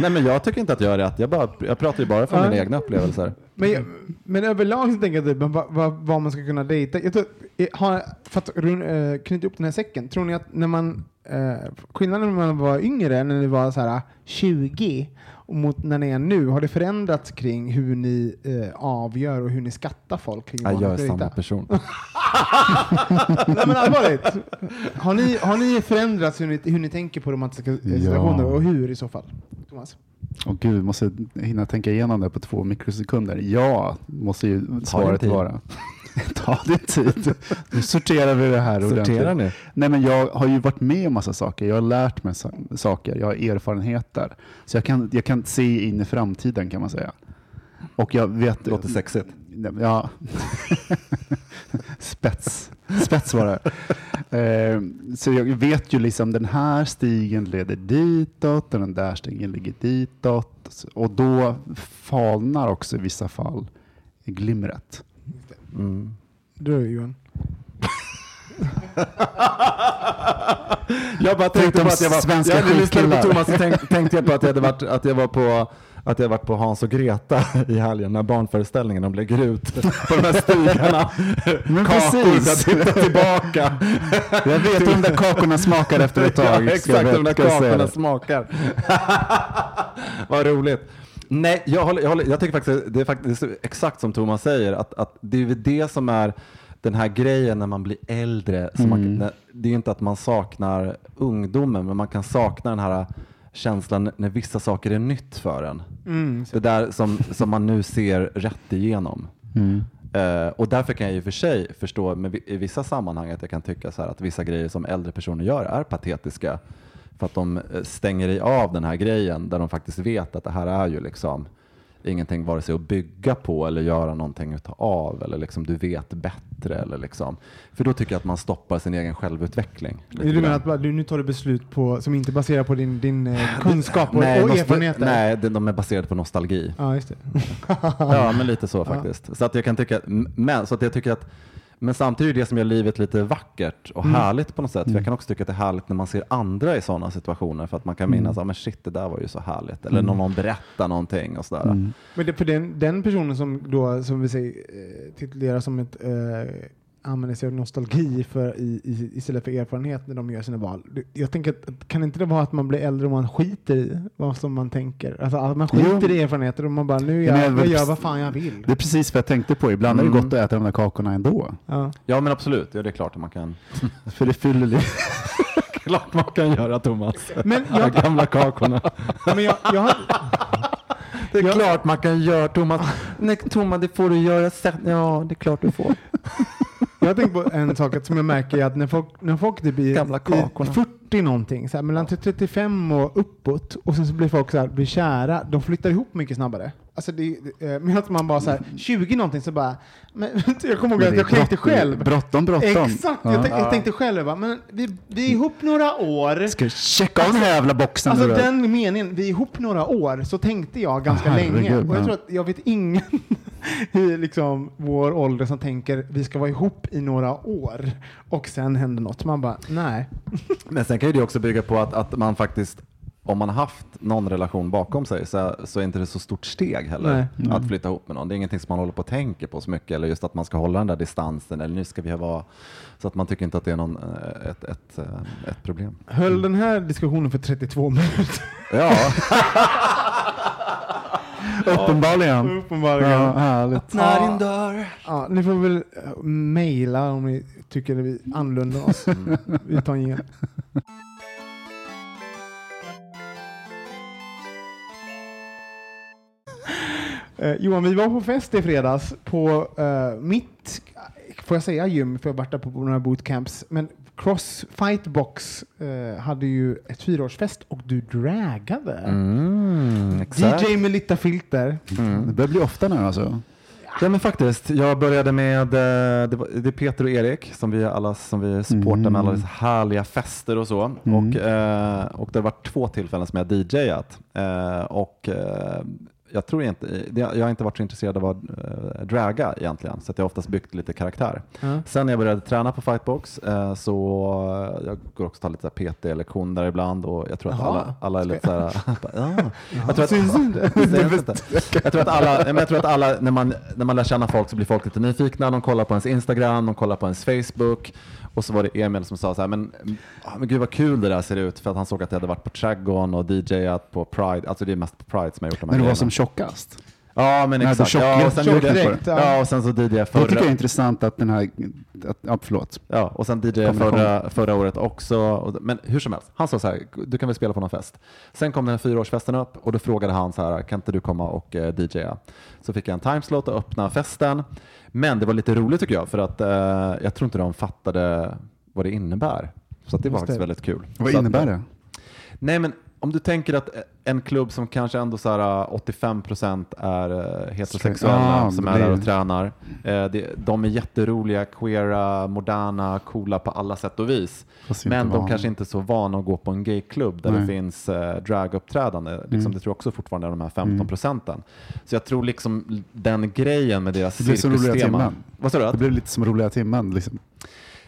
Nej men jag tycker inte att jag är rätt. Jag, bara, jag pratar ju bara från Ja. mina egna upplevelser. Men, jag- men överlag så tänker jag typ, vad, vad, vad man ska kunna dejta. Jag tror, eh, har, för att eh, knyta upp den här säcken, tror ni att när man, eh, skillnaden när man var yngre, när ni var så här 20, och mot när ni är nu, har det förändrats kring hur ni eh, avgör och hur ni skattar folk? Kring jag är samma person. <laughs> Nej men allvarligt, har ni, har ni förändrats hur ni, hur ni tänker på romantiska eh, situationer och hur i så fall? Thomas? Åh gud, måste hinna tänka igenom det på två mikrosekunder. Ja, måste ju svaret vara. <laughs> Ta din tid. Nu sorterar vi det här Sorterar ordentligt. ni? Nej, men jag har ju varit med om massa saker. Jag har lärt mig sa- saker. Jag har erfarenheter. Så jag kan, jag kan se in i framtiden kan man säga. Och jag vet... Låter sexigt. Ja. <laughs> Spets. Spets var det. Eh, så jag vet ju liksom den här stigen leder ditåt och den där stigen ligger ditåt. Och då falnar också i vissa fall glimret. Mm. Du Johan? Jag bara Tänk tänkte de på att jag var, svenska jag lyssnade på. Thomas och tänk, tänkte jag på att jag hade varit, att jag var på att jag varit på Hans och Greta i helgen när barnföreställningen de lägger ut på de här stigarna. <laughs> Men Kakor precis. för att titta tillbaka. Jag vet hur de där kakorna smakar efter ett <laughs> tag. Ja, exakt, de där kakorna smakar. <laughs> Vad roligt. Nej, jag, håller, jag, håller, jag tycker faktiskt det är faktiskt exakt som Thomas säger, att, att det är väl det som är den här grejen när man blir äldre. Som man, det är ju inte att man saknar ungdomen, men man kan sakna den här känslan när vissa saker är nytt för en. Mm, Det där som, som man nu ser rätt igenom. Mm. Eh, och därför kan jag ju för sig förstå med, i vissa sammanhang att jag kan tycka så här att vissa grejer som äldre personer gör är patetiska. För att de eh, stänger i av den här grejen där de faktiskt vet att det här är ju liksom ingenting vare sig att bygga på eller göra någonting utav eller liksom du vet bättre eller liksom. För då tycker jag att man stoppar sin egen självutveckling. Du menar att du, nu tar du beslut på, som inte baserar på din, din eh, kunskap och, nej, och erfarenheter? Nej, de, är baserade på nostalgi. Ja, just det. <laughs> Ja, men lite så faktiskt. Så att jag kan tycka, men, så att jag tycker att, men samtidigt är det som gör livet lite vackert och härligt på något sätt. För jag kan också tycka att det är härligt när man ser andra i sådana situationer för att man kan minnas, ja men shit det där var ju så härligt. Eller när någon berättar någonting och sådär. Mm. Men det, för den, den personen som då, som vi säger, eh, titulerar som ett eh, använder sig av nostalgi för, i, i, istället för erfarenhet när de gör sina val. Det- Jag tänker att, kan inte det vara att man blir äldre och man skiter i vad som man tänker? Alltså att man skiter Jo. i erfarenheter och man bara, nu jag, jag jag gör vad fan jag vill. Det är precis vad jag tänkte på. Ibland är det Mm. gott att äta de där kakorna ändå. Ja. Ja men absolut, ja, det är klart att man kan. <laughs> För det fyller lite. <laughs> klart man kan göra Thomas. Men De jag, gamla kakorna. men jag, jag, har- <laughs> Det är Ja. klart man kan göra Thomas. <laughs> Nej Thomas det får du göra sen. Ja det är klart du får. <laughs> jag tänkt på en sak som jag märker är att när folk, när folk typ i, Gamla kakorna. 40 någonting, så här, mellan 35 och uppåt, och sen så blir folk så här, blir kära, de flyttar ihop mycket snabbare. Alltså det, eh, medan man bara så här, <laughs> 20 någonting så bara, men, <laughs> jag kommer ihåg Men att jag tänkte själv. Bråttom, bråttom. Exakt, Ja. jag, tänkte, jag tänkte själv, jag bara, men vi, vi är ihop några år. Ska vi checka av den här jävla boxen? Alltså den meningen, vi är ihop några år, så tänkte jag ganska Ah, länge. Och jag ja. tror att jag vet ingen <laughs> i liksom vår ålder som tänker vi ska vara ihop i några år och sen händer något. Man bara, nej. Men sen kan ju det också bygga på att, att man faktiskt, om man har haft någon relation bakom sig så, så är inte det så stort steg heller Nej. att flytta ihop med någon. Det är ingenting som man håller på att tänka på så mycket eller just att man ska hålla den där distansen eller nu ska vi vara så att man tycker inte att det är någon, eh, ett, ett, eh, ett problem. Höll den här diskussionen för 32 minuter? <laughs> Ja, Uppenbarligen. Uppenbarligen. Ja, härligt. Ja. dörr. Ja, ni får väl uh, mejla om ni tycker att vi annorlunda oss. Vi tar igen. <laughs> Eh, Johan, vi var på fest i fredags på eh, mitt, får jag säga gym, för jag har varit där på några bootcamps, men Crossfight Box eh, hade ju ett fyraårsfest och du dragade. Mm, exakt. DJ med lite filter. Det börjar bli ofta nu alltså. Ja men faktiskt, jag började med, eh, det, var, det är Peter och Erik som vi alla som vi supportar med alla dessa härliga fester och så. Och, eh, och det har varit två tillfällen som jag har DJat. Eh, och eh, jag tror inte, jag har inte varit så intresserad av att eh, draga egentligen, så jag har oftast byggt lite karaktär. Sen när jag började träna på Fightbox eh, så eh, jag går också tar lite PT-lektion där ibland och jag tror att alla, alla är lite så här, <laughs> ja. jag tror att. <laughs> Jag tror att alla, men jag tror att alla när, man, när man lär känna folk så blir folk lite nyfikna. De kollar på ens Instagram, de kollar på ens Facebook. Och så var det Emil som sa så här, men, ah, men gud vad kul det där ser ut. För att han såg att jag hade varit på Trädgården och DJat på Pride. Alltså det är mest på Pride som jag gjort de här När du var som tjockast. Ja, men exakt. tjock- Ja, och sen tjock jag, direkt, ja. ja, och sen så DJade jag Då tycker jag det är förra, intressant att den här, att, ja, förlåt. ja, och sen DJade jag förra, förra året också. Och- Men hur som helst, han sa så här, du kan väl spela på någon fest. Sen kom den här fyraårsfesten upp och då frågade han så här, kan inte du komma och eh, DJa? Så fick jag en timeslot och öppna festen. Men det var lite roligt tycker jag, för att eh, jag tror inte de fattade vad det innebär. Så att det var Just faktiskt det. väldigt kul. Vad så innebär att, det? Nej, men om du tänker att en klubb som kanske ändå så här 85% är eh, heterosexuella Ah, som är där och tränar. Det, de är jätteroliga, queera, moderna, coola på alla sätt och vis. Men de van. kanske inte är så vana att gå på en gayklubb där Nej. det finns draguppträdande. Liksom, Mm. Det tror jag också fortfarande är de här 15 procenten. Så jag tror liksom den grejen med deras Det blir som roliga cirkustema. timmen. Vad sa du? Det blir lite som roliga timmen. Liksom.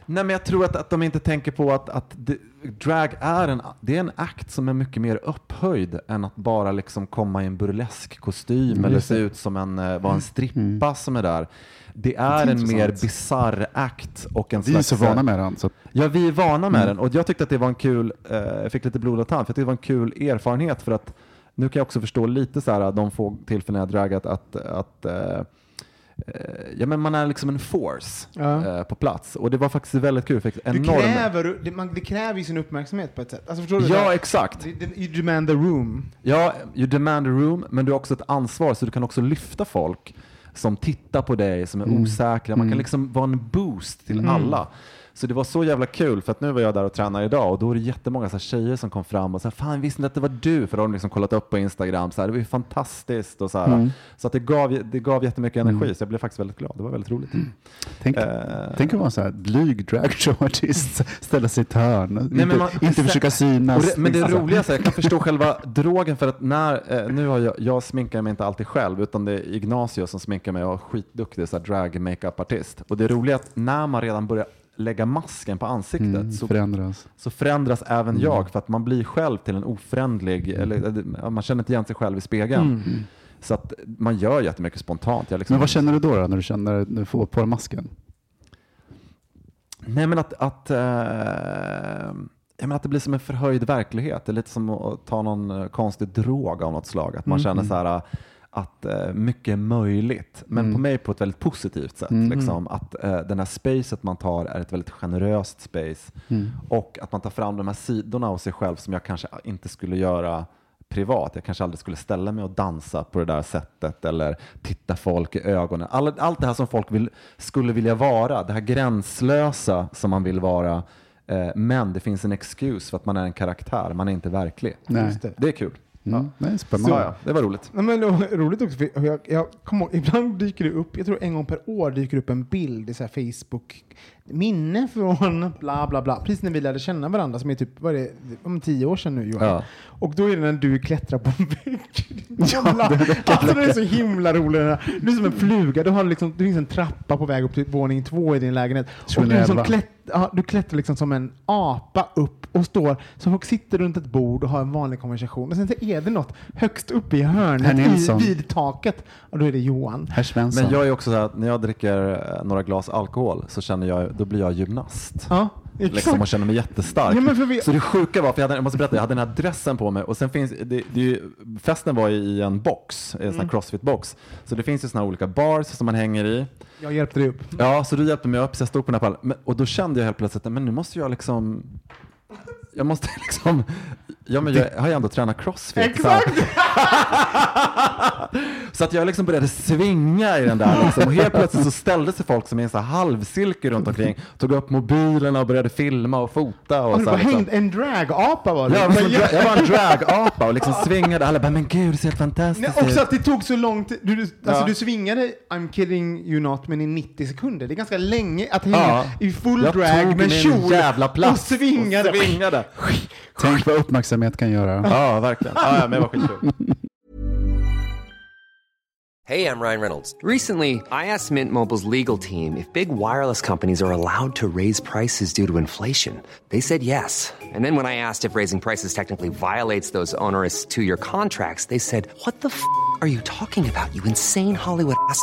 Nej, men jag tror att, att de inte tänker på att, att det, drag är en, det är en akt som är mycket mer upphöjd än att bara liksom komma i en burlesk kostym eller se ut som en, eh, vara en strippa som är där. Det är en intressant. mer bizarr akt och en Vi är slags... så vana med den. Så Ja, vi är vana med Mm. den och jag tyckte att det var en kul, eh, jag fick lite blod och tand, för jag tyckte det var en kul erfarenhet för att nu kan jag också förstå lite så här de få tillfällen jag dragat att, att eh, eh, ja, men man är liksom en force Ja. eh, på plats och det var faktiskt väldigt kul. Fick Du enorm... kräver, det, man, det kräver ju sin uppmärksamhet på ett sätt. Alltså förstår du? Ja, exakt. You demand the room. Ja, you demand a room, men du har också ett ansvar så du kan också lyfta folk som tittar på dig, som är Mm. osäkra. Man kan liksom vara en boost till alla. Så det var så jävla kul för att nu var jag där och tränade idag och då är det jättemånga så här tjejer som kom fram och sa fan visste inte att det var du? För då har de liksom kollat upp på Instagram, så här, det var ju fantastiskt och så här. Mm. Så att det gav, det gav jättemycket energi så jag blev faktiskt väldigt glad. Det var väldigt roligt. tänk, Eh. tänk att vara en sån här blyg dragshowartist, ställa sig i ett hörn, inte, men man- inte försöka synas. Det, men det Alltså, roliga är, så jag kan förstå själva drogen för att när, eh, nu har jag, jag sminkar mig inte alltid själv utan det är Ignacio som sminkar mig och är skitduktig så här, drag makeup artist. Och det roliga är att när man redan börjar lägga masken på ansiktet mm, så, förändras. så förändras även jag för att man blir själv till en oförändlig, eller eller, man känner inte igen sig själv i spegeln. Så att man gör jättemycket spontant. Liksom, Men vad känner du då, då när du känner när du får på dig masken? Nej men att, att, eh, jag menar att det blir som en förhöjd verklighet. Det är lite som att ta någon eh, konstig drog av något slag. Att man känner så här, att eh, mycket är möjligt. Men på mig på ett väldigt positivt sätt. Liksom, att eh, den här spacet man tar är ett väldigt generöst space. Och att man tar fram de här sidorna av sig själv som jag kanske inte skulle göra privat. Jag kanske aldrig skulle ställa mig och dansa på det där sättet eller titta folk i ögonen. All, allt det här som folk vill, skulle vilja vara, det här gränslösa som man vill vara. Eh, men det finns en excuse för att man är en karaktär, man är inte verklig. Det. Det är kul. Mm. Nej, Ja, spännande. ja, det var roligt. Nej, men det var roligt också, för jag, jag ihåg, ibland dyker det upp, jag tror en gång per år dyker upp en bild i så här Facebook, minne från bla bla bla, precis när vi lärde känna varandra som är typ, vad är det, om tio år sedan nu Johan. Ja. Och då är det när du klättrar på en vägg. <laughs> Jävla, alltså det är så himla roligt. Du är som en fluga, du har liksom, det finns en trappa på väg upp till våning två i din lägenhet. Och du, liksom 2011. klätt, ja, du klättrar liksom som en apa upp och står, så folk sitter runt ett bord och har en vanlig konversation. Och sen så är det något högst uppe i hörnet i, vid taket. Och då är det Johan. Herr Svensson. Men jag är också så här att när jag dricker eh, några glas alkohol så känner jag, då blir jag gymnast. Ja, exakt. Liksom och känner mig jättestark. Ja, men för vi- Så det sjuka var, för jag, hade, jag måste berätta, jag hade den här dressen på mig och sen finns, det, det, ju- festen var i en box, en sån Mm. crossfit-box. Så det finns ju såna olika bars som man hänger i. Jag hjälpte dig upp. Ja, så du hjälpte mig upp så jag stod på den här pallen. Men, och då kände jag helt plötsligt, men nu måste jag liksom jag måste <laughs> liksom, ja men jag har ju ändå tränat crossfit. så här. <laughs> Så att jag liksom började svinga i den där liksom. och helt plötsligt så ställde sig folk som i en så här halvcirkel runt omkring, tog upp mobilerna och började filma och fota. Och Och så här, liksom. en dragapa var du. <laughs> jag, var som en dra- jag var en dragapa och liksom svingade. Alla bara, men gud det ser helt Nej, fantastiskt också ut. att det tog så lång tid. Du, alltså Ja. du svingade I'm kidding you not, men i 90 sekunder. Det är ganska länge att hänga Ja. i full Jag drag tog med min kjol jävla plats och svingade. Och svingade. Tänk vad uppmärksamhet kan göra. Ja, verkligen. Ja, ja, men det var skitkul. Hey, I'm Ryan Reynolds. Recently, I asked Mint Mobile's legal team if big wireless companies are allowed to raise prices due to inflation. They said yes. And then when I asked if raising prices technically violates those onerous two year contracts, they said, What the f are you talking about, you insane Hollywood ass?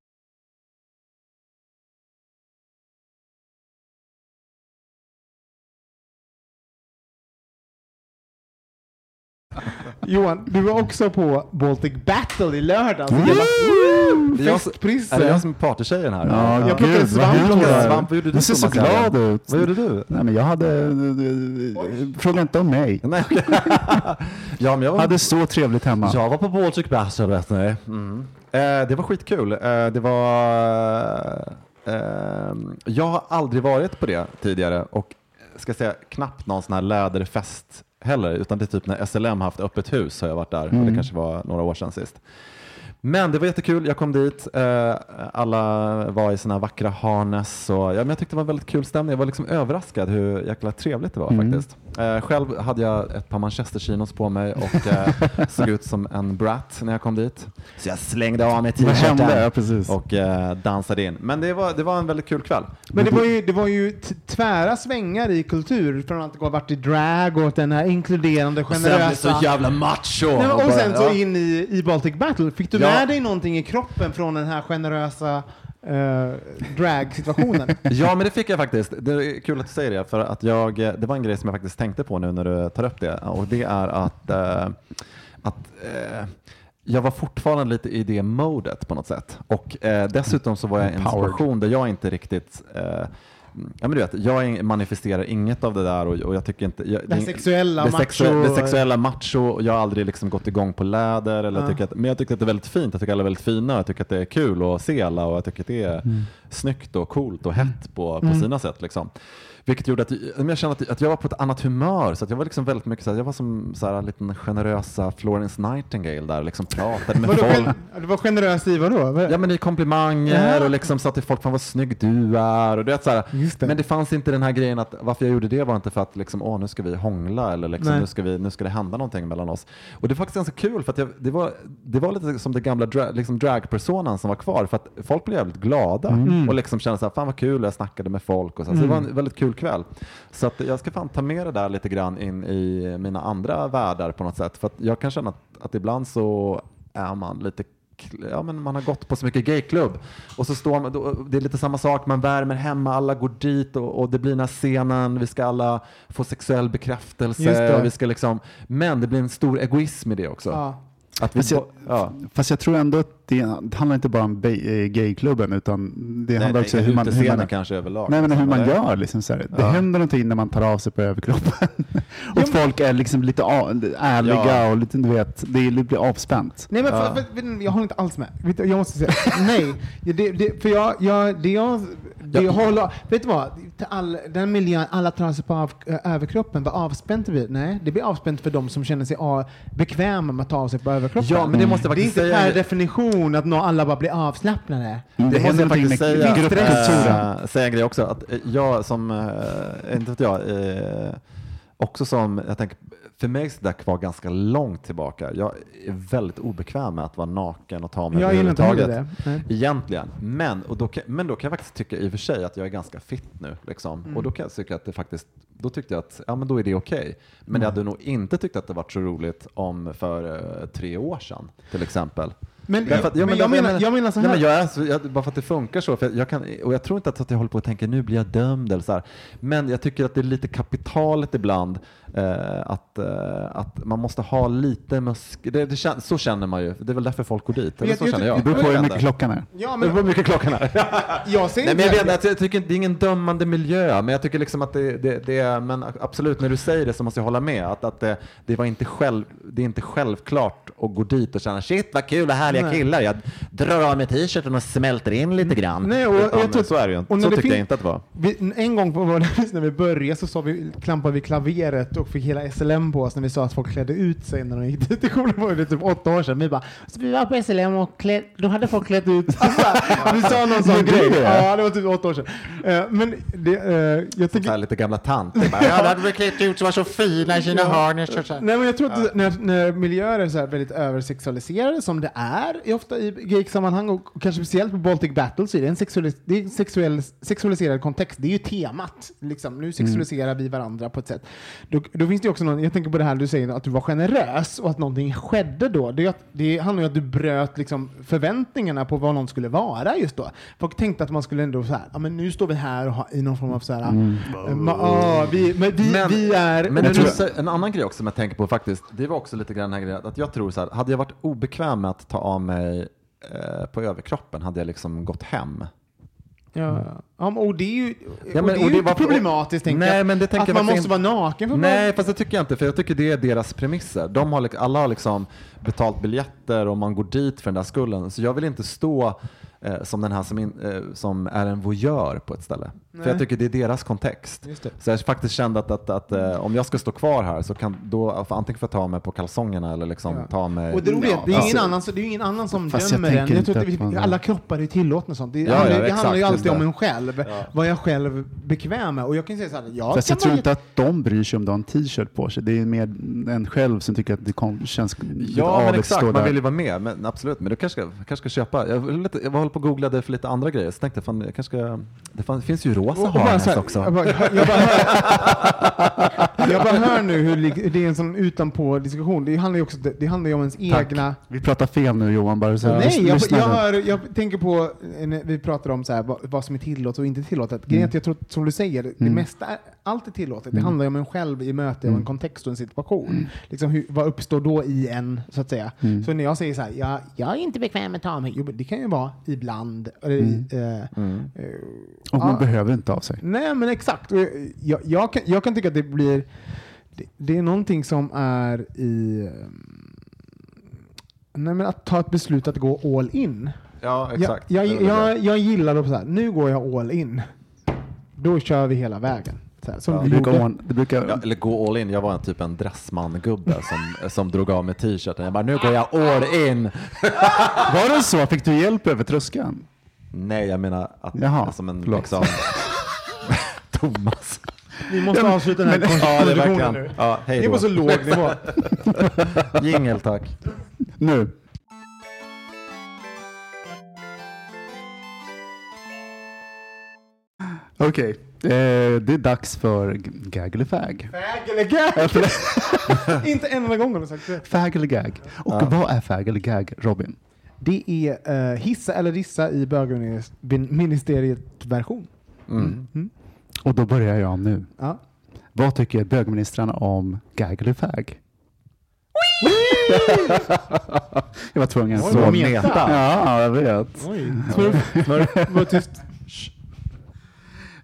<laughs> Johan, du var också på Baltic Battle i lördags. Mm. Det är jag. Är det jag som är partytjejen här? Ja, Jag gud, plockade vad svamp händer? från Svamp, vad gjorde du Du ser så glad ut. Vad gjorde du? Nej, men jag hade... Fråga inte om mig. <laughs> Nej. <laughs> ja, men jag, var, hade så trevligt hemma. jag var på Baltic Battle, vet ni. Mm. Eh, det var skitkul. Eh, det var... Eh, jag har aldrig varit på det tidigare och ska säga knappt någon sån här läderfest heller, utan det är typ när SLM haft öppet hus har jag varit där och det kanske var några år sedan sist. Men det var jättekul, jag kom dit, eh, alla var i såna här vackra harness och ja, men jag tyckte det var en väldigt kul stämning. Jag var liksom överraskad hur jäkla trevligt det var faktiskt. Eh, själv hade jag ett par manchesterchinos på mig och eh, <laughs> såg ut som en brat när jag kom dit. Så jag slängde av mig t-shirten och dansade in. Men det var, det var en väldigt kul kväll. Men det var ju, det var ju tvära svängar i kultur från att ha varit i drag och den här inkluderande, Och sen generösa... så jävla macho. Och sen så in i, i Baltic Battle. Fick du Ja. Med dig någonting i kroppen från den här generösa uh, drag-situationen? <laughs> Ja, men det fick jag faktiskt. Det är kul att du säger det, för att jag, det var en grej som jag faktiskt tänkte på nu när du tar upp det. Och det är att, eh, att eh, jag var fortfarande lite i det modet på något sätt. Och eh, dessutom så var jag i en situation där jag inte riktigt eh, Ja, men du vet, jag manifesterar inget av det där och, och jag tycker inte... Jag, Det sexuella, det, macho- sexu- det sexuella macho, jag har aldrig liksom gått igång på läder, eller Ja. tycker att, men jag tycker att det är väldigt fint, jag tycker alla är väldigt fina, jag tycker att det är kul att se alla och jag tycker att det är snyggt och coolt och hett på, på sina sätt. Liksom. Vilket gjorde att jag kände att, att jag var på ett annat humör, så jag var liksom väldigt mycket så här, jag var som så här, en liten generösa Florence Nightingale där, liksom pratade med folk. du var generös i vadå? Ja men i komplimanger Ja. och liksom sa till folk fan vad snygg du är. Och du vet, så här. Det. Men det fanns inte den här grejen att varför jag gjorde det var inte för att liksom, åh, nu ska vi hångla eller liksom, nu, ska vi, nu ska det hända någonting mellan oss. Och det är faktiskt ganska kul för att jag, det, var, det var lite som det gamla dra, liksom dragpersonan som var kvar för att folk blev jävligt glada Mm. och liksom kände så här, fan vad kul, jag snackade med folk och så. så det var en väldigt kul kväll. Så att jag ska fan ta med det där lite grann in i mina andra världar på något sätt. För att jag kan känna att, att ibland så är man lite Ja, men man har gått på så mycket gayklubb och så står man, då, det är lite samma sak, man värmer hemma, alla går dit och, och det blir den här scenen, vi ska alla få sexuell bekräftelse. Och vi ska liksom, men det blir en stor egoism i det också. Ja. Att vi, Fast jag- ja. Fast jag tror ändå att det, det handlar inte bara om eh, gayklubben utan det Nej, handlar också om nej, hur man, hur man, kanske överlag. nej, men hur man Eller? gör. Liksom, så här. Det Ja. händer någonting när man tar av sig på överkroppen. <laughs> och att folk är liksom lite ärliga Ja. och lite, du vet, det lite avspänt. Nej, men för, Ja. för, för, jag håller inte alls med. Jag måste säga <laughs> nej. Det, det, för jag, jag, det, jag, Vi håller, vet du vad? Till all, den miljön, alla tar sig på av, överkroppen. Vad avspänt det blir? Nej, det blir avspänt för de som känner sig bekväma med att ta av sig på överkroppen. Ja, men det måste jag det är faktiskt inte säga. per definition att nå, alla bara blir avslappnade. Det, Det måste händer jag någonting faktiskt med säga, gruppkulturen. äh, säga en grej också. Att eh, jag som, äh, inte vet jag, äh, också som, jag tänker, för mig är det kvar ganska långt tillbaka. Jag är väldigt obekväm med att vara naken och ta mig Jag gillar inte heller överhuvudtaget. det. Nej. Egentligen. Men, och då kan, men då kan jag faktiskt tycka i och för sig att jag är ganska fit nu. Liksom. Mm. Och då kan jag tycka att det faktiskt, då tyckte jag att ja, men då är det okej. Men Mm. jag hade nog inte tyckt att det var så roligt om för eh, tre år sedan till exempel. Men, Därför att- ja, men jag, menar, jag menar så här. Nej, men jag är så, jag, bara för att det funkar så. För jag, jag kan, och jag tror inte att jag håller på att tänka nu blir jag dömd eller så här. Men jag tycker att det är lite kapitalet ibland. Eh, att, eh, att man måste ha lite musk... Det, det, så känner man ju. Det är väl därför folk går dit. Eller Jag- så jag känner jag. Det beror på hur mycket klockan är. ja, Det men, beror på hur mycket klockan är. <laughs> jag säger Nej, men jag, vet, att jag tycker inte- det är ingen dömande miljö, men jag tycker liksom att det, det, det är, men absolut när du säger det så måste jag hålla med. Att, att det, det, var inte själv, det är inte självklart att gå dit och känna shit vad kul och härliga Nej. killar. Jag drar av mig t-shirten och smälter in lite grann. Nej, och Utan, jag tror- så är det ju inte. Så det tyckte jag inte att det var. Vi, en gång på <laughs> när vi började så sa vi, klampade vi klaveret och fick hela SLM på oss när vi sa att folk klädde ut sig när de gick dit. <laughs> Det kommer ihåg, det typ åtta år sedan. Vi bara, så vi var på SLM och kläd, då hade folk klätt ut sig. <laughs> Vi sa någon sån grej. Ja, det var typ åtta år sedan. Eh, Men det, eh, jag tycker... lite gamla tanter. Bara, Ja, då hade vi klätt ut och var så fina i sina hörn. Nej, men jag tror att när, när miljöer är så här väldigt översexualiserade som det är i ofta i gay-sammanhang och kanske speciellt på Baltic Battle så är det en sexualis det är en sexuell, sexualiserad kontext. Det är ju temat. Liksom. Nu sexualiserar vi varandra på ett sätt. Då, då finns det också någon, jag tänker på det här du säger att du var generös och att någonting skedde då. Det, är att, det handlar ju om att du bröt liksom förväntningarna på vad någon skulle vara just då. Folk tänkte att man skulle ändå så här, ja men nu står vi här och har, i någon form av så här, ma, ah, vi, men vi, Men- vi är... Men jag så- en annan grej också som jag tänker på faktiskt, det var också lite grann den här grejen att jag tror så här, hade jag varit obekväm med att ta av mig eh, på överkroppen hade jag liksom gått hem. Ja, ja men- och det är ju, Ja, och men- det är och ju det var- problematiskt, tänker Nej, jag. men det tänker att jag man faktiskt måste inte- vara naken för att Nej, fast det tycker jag inte, för jag tycker det är deras premisser. De har, lik- alla har liksom betalt biljetter och man går dit för den där skulden. Så jag vill inte stå eh, som den här som, in, eh, som är en voyeur på ett ställe. För jag tycker det är deras kontext. Så jag faktiskt kände att, att, att eh, om jag ska stå kvar här så kan då för antingen får jag ta mig på kalsongerna eller liksom Ja. ta mig... Och det roliga är att det är ingen annan, så- det är ingen annan som Fast jag dömer en. tänker Jag tror att vi, att man- alla kroppar är tillåtna sånt. Det, Ja, handlar, ja, det handlar ju exakt, alltid om en själv. Vad jag själv bekväm med. Och jag kan säga så här, jag Fast kan jag tror inte att de bryr sig om du har en t-shirt på sig. Det är mer en själv som tycker att det kom, känns lite Ja, men exakt. Man vill ju vara med. Men absolut, men du kanske ska, kanske ska köpa. Jag, var lite, jag på och googlade för lite andra grejer, så tänkte jag, fan, jag kanske ska, det fan, finns ju rosa harness också. Jag bara, jag, bara <laughs> jag bara hör nu hur det är en sån utanpå diskussion. Det handlar ju också det handlar ju om ens Tack. egna... Vi pratar fel nu Johan, bara så Nej, jag, jag, hör, jag tänker på, eh, när vi pratar om så här, vad, vad som är tillåtet och inte tillåtet. Grejen att jag tror, som du säger, det Mm. mesta, allt är tillåtet. Det Mm. handlar ju om en själv i möte och en Mm. kontext och en situation. Liksom hur, vad uppstår då i en, så att säga? Mm. Så när jag säger så här, jag, jag är inte bekväm med att ta mig, jo, det kan ju vara ibland. Eller, Mm. eh, Mm. eh, Och man ja. behöver inte av sig. Nej, men exakt. Jag, jag, kan, jag kan tycka att det blir... Det, det är någonting som är i... um, Nej, men att ta ett beslut att gå all in. Ja, exakt. Jag, jag, jag, jag gillar det så här, nu går jag all in. Då kör vi hela vägen. Så här, Det vi brukar, det brukar, Ja, eller gå all in. Jag var en typ en dressman-gubbe som, som drog av mig t-shirten. Jag bara, nu går jag all in. <laughs> var det så? Fick du hjälp över tröskeln? Nej, jag menar att Jaha, som en förlåt. liksom... <laughs> Thomas. Vi måste avsluta den här Ja, konversationen verkligen. nu. Ja, hej Det är på så låg nivå. <laughs> Jingel, tack. Nu. Okej, eh, det är dags för gag eller fag. Fag eller gag? <laughs> Inte en enda gång har du sagt det. Fag eller gag. Och Ja. vad är fag eller gag, Robin? Det är eh, hissa eller dissa i bögministeriet version. Mm. Och då börjar jag nu. Ja. Vad tycker bögministrarna om gag eller fag? <laughs> jag var tvungen. Oj, Så meta. meta. Ja, jag vet. Smurf. Smurf. Var tyst.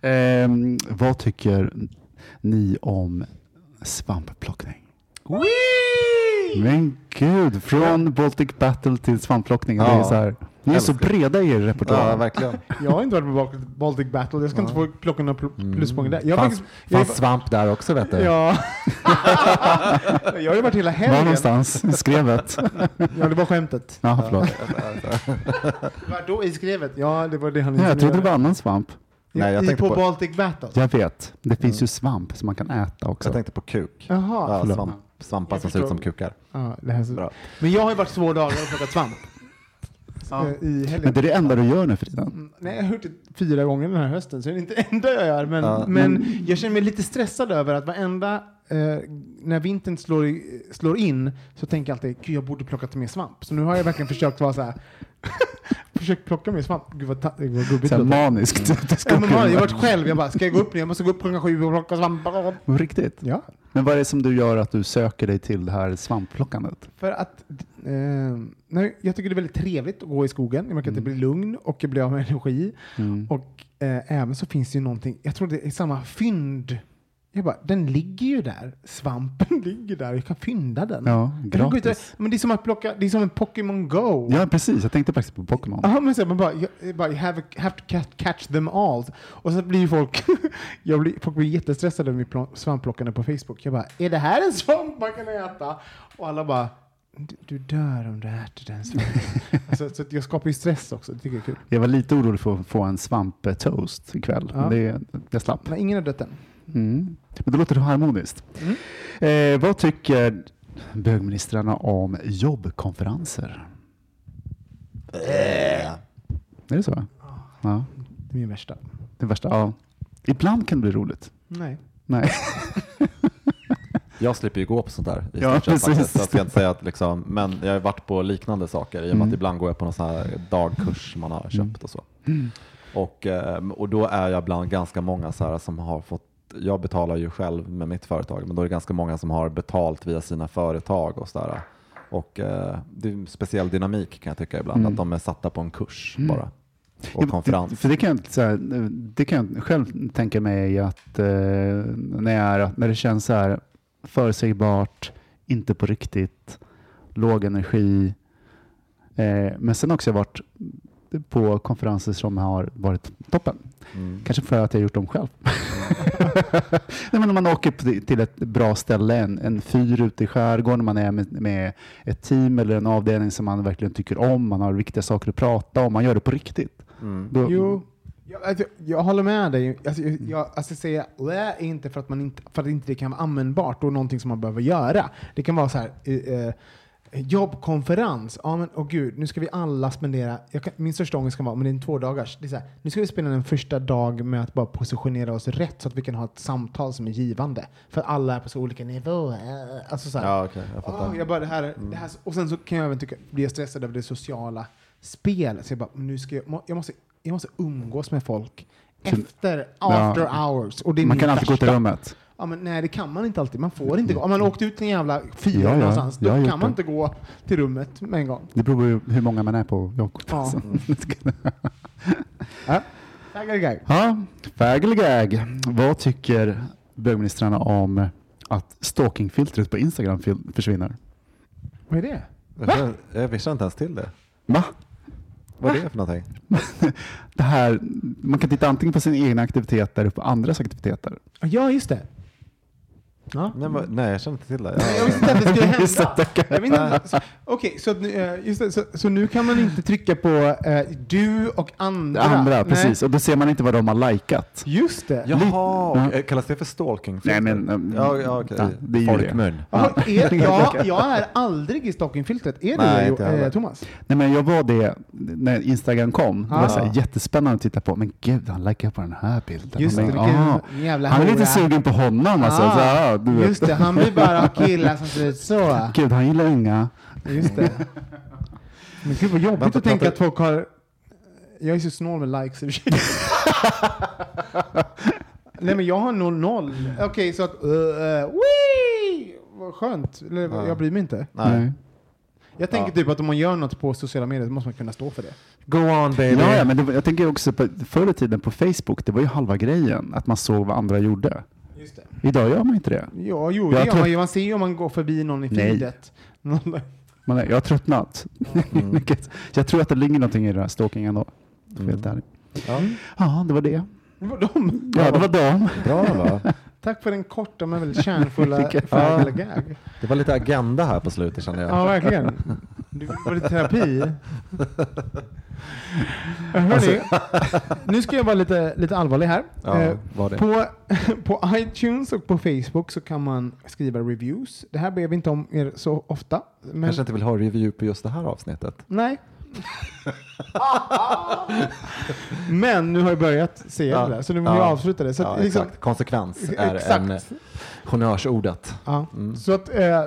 Ehm, vad tycker ni om svampplockning? Men gud, från Baltic Battle till svampplockning. Det är Ja. så här. Ni är så breda i er repertoar. Ja, verkligen. Jag har inte varit på Baltic- Battle, jag ska inte få plocka några pl- pluspoäng där. Jag Fanns, faktiskt... Jag, fanns svamp där också vet du. ja. <laughs> jag har ju varit hela Var helgen. någonstans? I skrevet? Ja, det var skämtet. Ja, förlåt. Vadå i skrevet? Ja, det var det han Ja, jag trodde det var annan svamp. Nej, jag I, på, på- Baltic Battle? Jag vet. Det finns ju svamp som man kan äta också. Jag tänkte på kuk. Jaha. Ja, svamp, svampar Jag som ser ut som kukar. Ja, det här är så... Bra. Men jag har ju varit två dagar och plockat svamp. Eh, I helgen. Men det är det enda du gör nu för tiden. Mm, Nej, jag har gjort det fyra gånger den här hösten, så det är inte det enda jag gör. Men, Ja, men jag känner mig lite stressad över att varenda, eh, när vintern slår, i, slår in, så tänker jag alltid, gud jag borde plocka mer svamp. Så nu har jag verkligen försökt vara så här, <laughs> försökt plocka mer svamp. Gud vad, ta- vad gubbigt Så här det låter. maniskt. Det ska Ja, men man, jag har varit själv, jag bara, ska jag gå upp nu? Jag måste gå upp klockan sju och plocka svamp. På Riktigt? Ja, Men vad är det som du gör att du söker dig till det här svampplockandet? för att eh, nej, jag tycker det är väldigt trevligt att gå i skogen. Jag märker att det blir lugn och jag blir av med energi. Mm. Och eh, även så finns det ju någonting, jag tror det är samma fynd. Jag bara, den ligger ju där. Svampen <laughs> ligger där, jag kan fynda den. Ja, gratis. Men det är som att plocka, det är som en Pokémon Go. Ja, precis. Jag tänkte faktiskt på Pokémon. Ja, men så man bara, jag, bara you have, have to catch, them all. Och så blir folk, <laughs> jag blir, folk blir jättestressade pl- svampplockande på Facebook. Jag bara, är det här en svamp man kan äta? Och alla bara, du, du dör om du äter den svampen. <laughs> alltså, så jag skapar ju stress också, det tycker jag är kul. Jag var lite orolig för att få en svamptoast ikväll. Ja. Det, jag slapp. Men ingen har dött än. Mm. Men det låter harmoniskt. Eh, vad tycker bögministrarna om jobbkonferenser? Är det så? Ja, Det är min värsta. det värsta. Ja. Ibland kan det bli roligt. Nej. Nej. <laughs> Jag slipper ju gå på sånt där i Ja, precis. faktiskt. Jag ska inte säga att liksom, men jag har varit på liknande saker i och med Mm. att ibland går jag på någon sån här dagkurs man har köpt och så. Och, eh, och då är jag bland ganska många så här som har fått, jag betalar ju själv med mitt företag, men då är det ganska många som har betalt via sina företag och sådär. Och eh, det är en speciell dynamik kan jag tycka ibland, Mm. att de är satta på en kurs Mm. bara. Och Ja, konferens. det- För det kan, jag, här, det kan jag själv tänka mig att eh, när, är, när det känns så här förutsägbart, inte på riktigt, låg energi. Eh, men sen också varit på konferenser som har varit toppen. Mm. Kanske för att jag har gjort dem själv. <laughs> Nej, men när man åker till ett bra ställe, en, en fyr ute i skärgården, man är med, med ett team eller en avdelning som man verkligen tycker om, man har viktiga saker att prata om, man gör det på riktigt. Mm. Då, Jo, jag, alltså, jag håller med dig. Alltså, jag, jag alltså, säga är inte för att, man inte för att inte det kan vara användbart och någonting som man behöver göra. Det kan vara så här, eh, eh, jobbkonferens. Ja, men åh gud, nu ska vi alla spendera, jag kan, min största ångest kan vara, men det är en två dagars. Det är så här, nu ska vi spendera en första dag med att bara positionera oss rätt så att vi kan ha ett samtal som är givande. För att alla är på så olika nivåer. Alltså så här, Ja, okej, jag fattar. Åh, jag bara, det här, det här, och sen så kan jag även tycka, bli stressad över det sociala spelet. Så jag bara, nu ska jag, jag, måste, jag måste umgås med folk efter, after hours. Och det är man kan alltid gå till rummet. Ja, men nej, det kan man inte alltid. Man får inte gå. Om man åkt ut till en jävla fyra Ja, ja, någonstans, då kan man det. inte gå till rummet med en gång. Det beror på hur- många man är på. Ja. <laughs> Taggar gag. Ja, fag eller gag. Vad tycker bögministrarna om att stalkingfiltret på Instagram försvinner? Vad är det? Jag känner- Jag visste inte ens till det. Va? Vad är det för någonting? <laughs> Det här, man kan titta antingen på sina egna aktiviteter och på andras aktiviteter. Ja, just det. Ja. Nej, men- nej, jag känner inte till det. Jag visste inte att det skulle hända. Jag så- Okej, så, att nu, eh, just det, så, så nu kan man inte trycka på eh, du och andra? Andra, Nej. precis. Och då ser man inte vad de har likat. Just det. Jaha, Ja. och, kallas det för stalking? Nej, men, um, ja, ja, okej. ja, det är ju det. Folkmun. Jaha, är, <laughs> ja, jag är aldrig i stalkingfiltret. Är du Nej, det, jag eh. Thomas? Nej, men jag var det när Instagram kom. Det var Ah. så här jättespännande att titta på. Men gud, han likar på den här bilden. Just det, Men, vilken ah, jävla han är lite sugen på honom. Alltså. Ah, så, du vet. Just det, han vill bara ha killar som ser ut så. Gud, han gillar inga. Just det. Men gud vad jobbigt Vänta, att tänka att folk har... Jag är så snål med likes i och för sig. <laughs> Nej men jag har noll noll. Okej, så att... Uh, uh, wee! Vad skönt. Eller, Ja. Jag bryr mig inte. Nej. Jag tänker Ja. typ att om man gör något på sociala medier så måste man kunna stå för det. Go on baby. Ja, ja, men det, var- jag tänker också på förr i tiden på Facebook, det var ju halva grejen. Att man såg vad andra gjorde. Just det. Idag gör man inte det. Ja, jo, Jag det gör tror- man ju. Man ser ju om man går förbi någon i Nej. feedet. Man är, jag har tröttnat. <laughs> Mm. Jag tror att det ligger någonting i det här stalking ändå. För Mm. helt ärlig. Ja, Ja, det var det. Det var de. Ja, det var dem. bra va? <laughs> Tack för den korta men väldigt kärnfulla <laughs> färgade gag. Det var lite agenda här på slutet kände jag. Ja, verkligen. Det var lite terapi. Hörrni, <laughs> nu ska jag vara lite, lite allvarlig här. Ja, Eh. På, <laughs> på iTunes och på Facebook så kan man skriva reviews. Det här ber vi inte om er så ofta. Men Kanske inte vill ha review på just det här avsnittet. Nej. <laughs> men nu har jag börjat se Ja. det, så nu vill jag Ja. avsluta det. Så ja, liksom, exakt. Konsekvens är Exakt. en honnörsordet. Ja. Mm. Så att, eh, eh,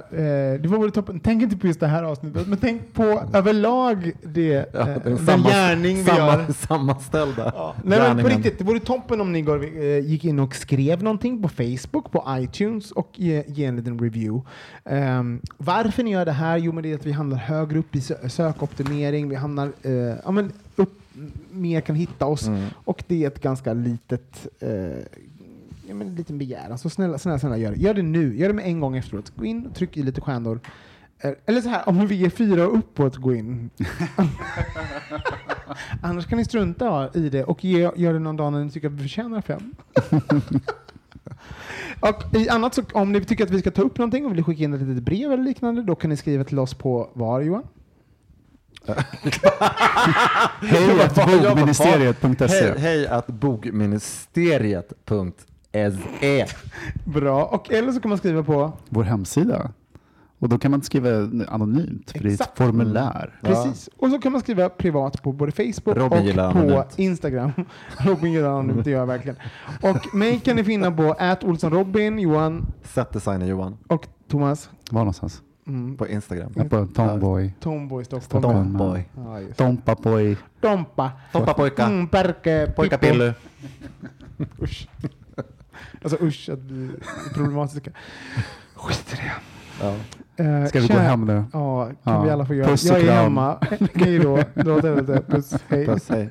det var väl toppen. Tänk inte på just det här avsnittet, men tänk på överlag det, Ja, eh, den samma- gärning vi samma, gör. Sammanställda Nej men på riktigt, det vore toppen om ni går, eh, gick in och skrev någonting på Facebook, på iTunes och ge, ge en liten review. Ehm, varför ni gör det här? Jo men det är att vi hamnar högre upp i sö- sökoptimering, vi hamnar eh, ja, men upp, mer kan hitta oss Mm. och det är ett ganska litet eh, ja, men en liten begäran. Så snälla, snälla, snälla gör det. Gör det nu. Gör det med en gång efteråt. Gå in och tryck i lite stjärnor. Eh, Eller så här, om vi är fyra och uppåt, gå in. <laughs> Annars kan ni strunta i det och ge, gör det någon dag när ni tycker att vi förtjänar fem. <laughs> och i annat så, om ni tycker att vi ska ta upp någonting och vill skicka in ett litet brev eller liknande, då kan ni skriva till oss på var Johan? Hej att bogministeriet.se. Hej, hej att bogministeriet.se. Bra. Och eller så kan man skriva på Vår hemsida. Och då kan man skriva anonymt, för det är ett Exakt. formulär. Precis. Och så kan man skriva privat på både Facebook Robin och på anonymt. Instagram. <laughs> Robin gillar anonymt, det gör jag verkligen. Och mig kan ni finna på @olssonrobin, Johan Setdesigner Johan och Thomas. Var någonstans? Mm, på Instagram. Ja, på Tomboy. Tomboy Stockholm. Tomboy. Just. Tompa boy. Tompa. Tompa pojka. Mm, perke, Pojkapillu. <laughs> pippo. Usch. Alltså usch, att vi är problematiska. Skit i det. Ja. Eh, Ska vi gå kär- hem nu? Ja, kan Ja. vi alla få göra. Puss och jag är kram. hemma. <laughs> Hej då. Puss. Hej. Puss, hej.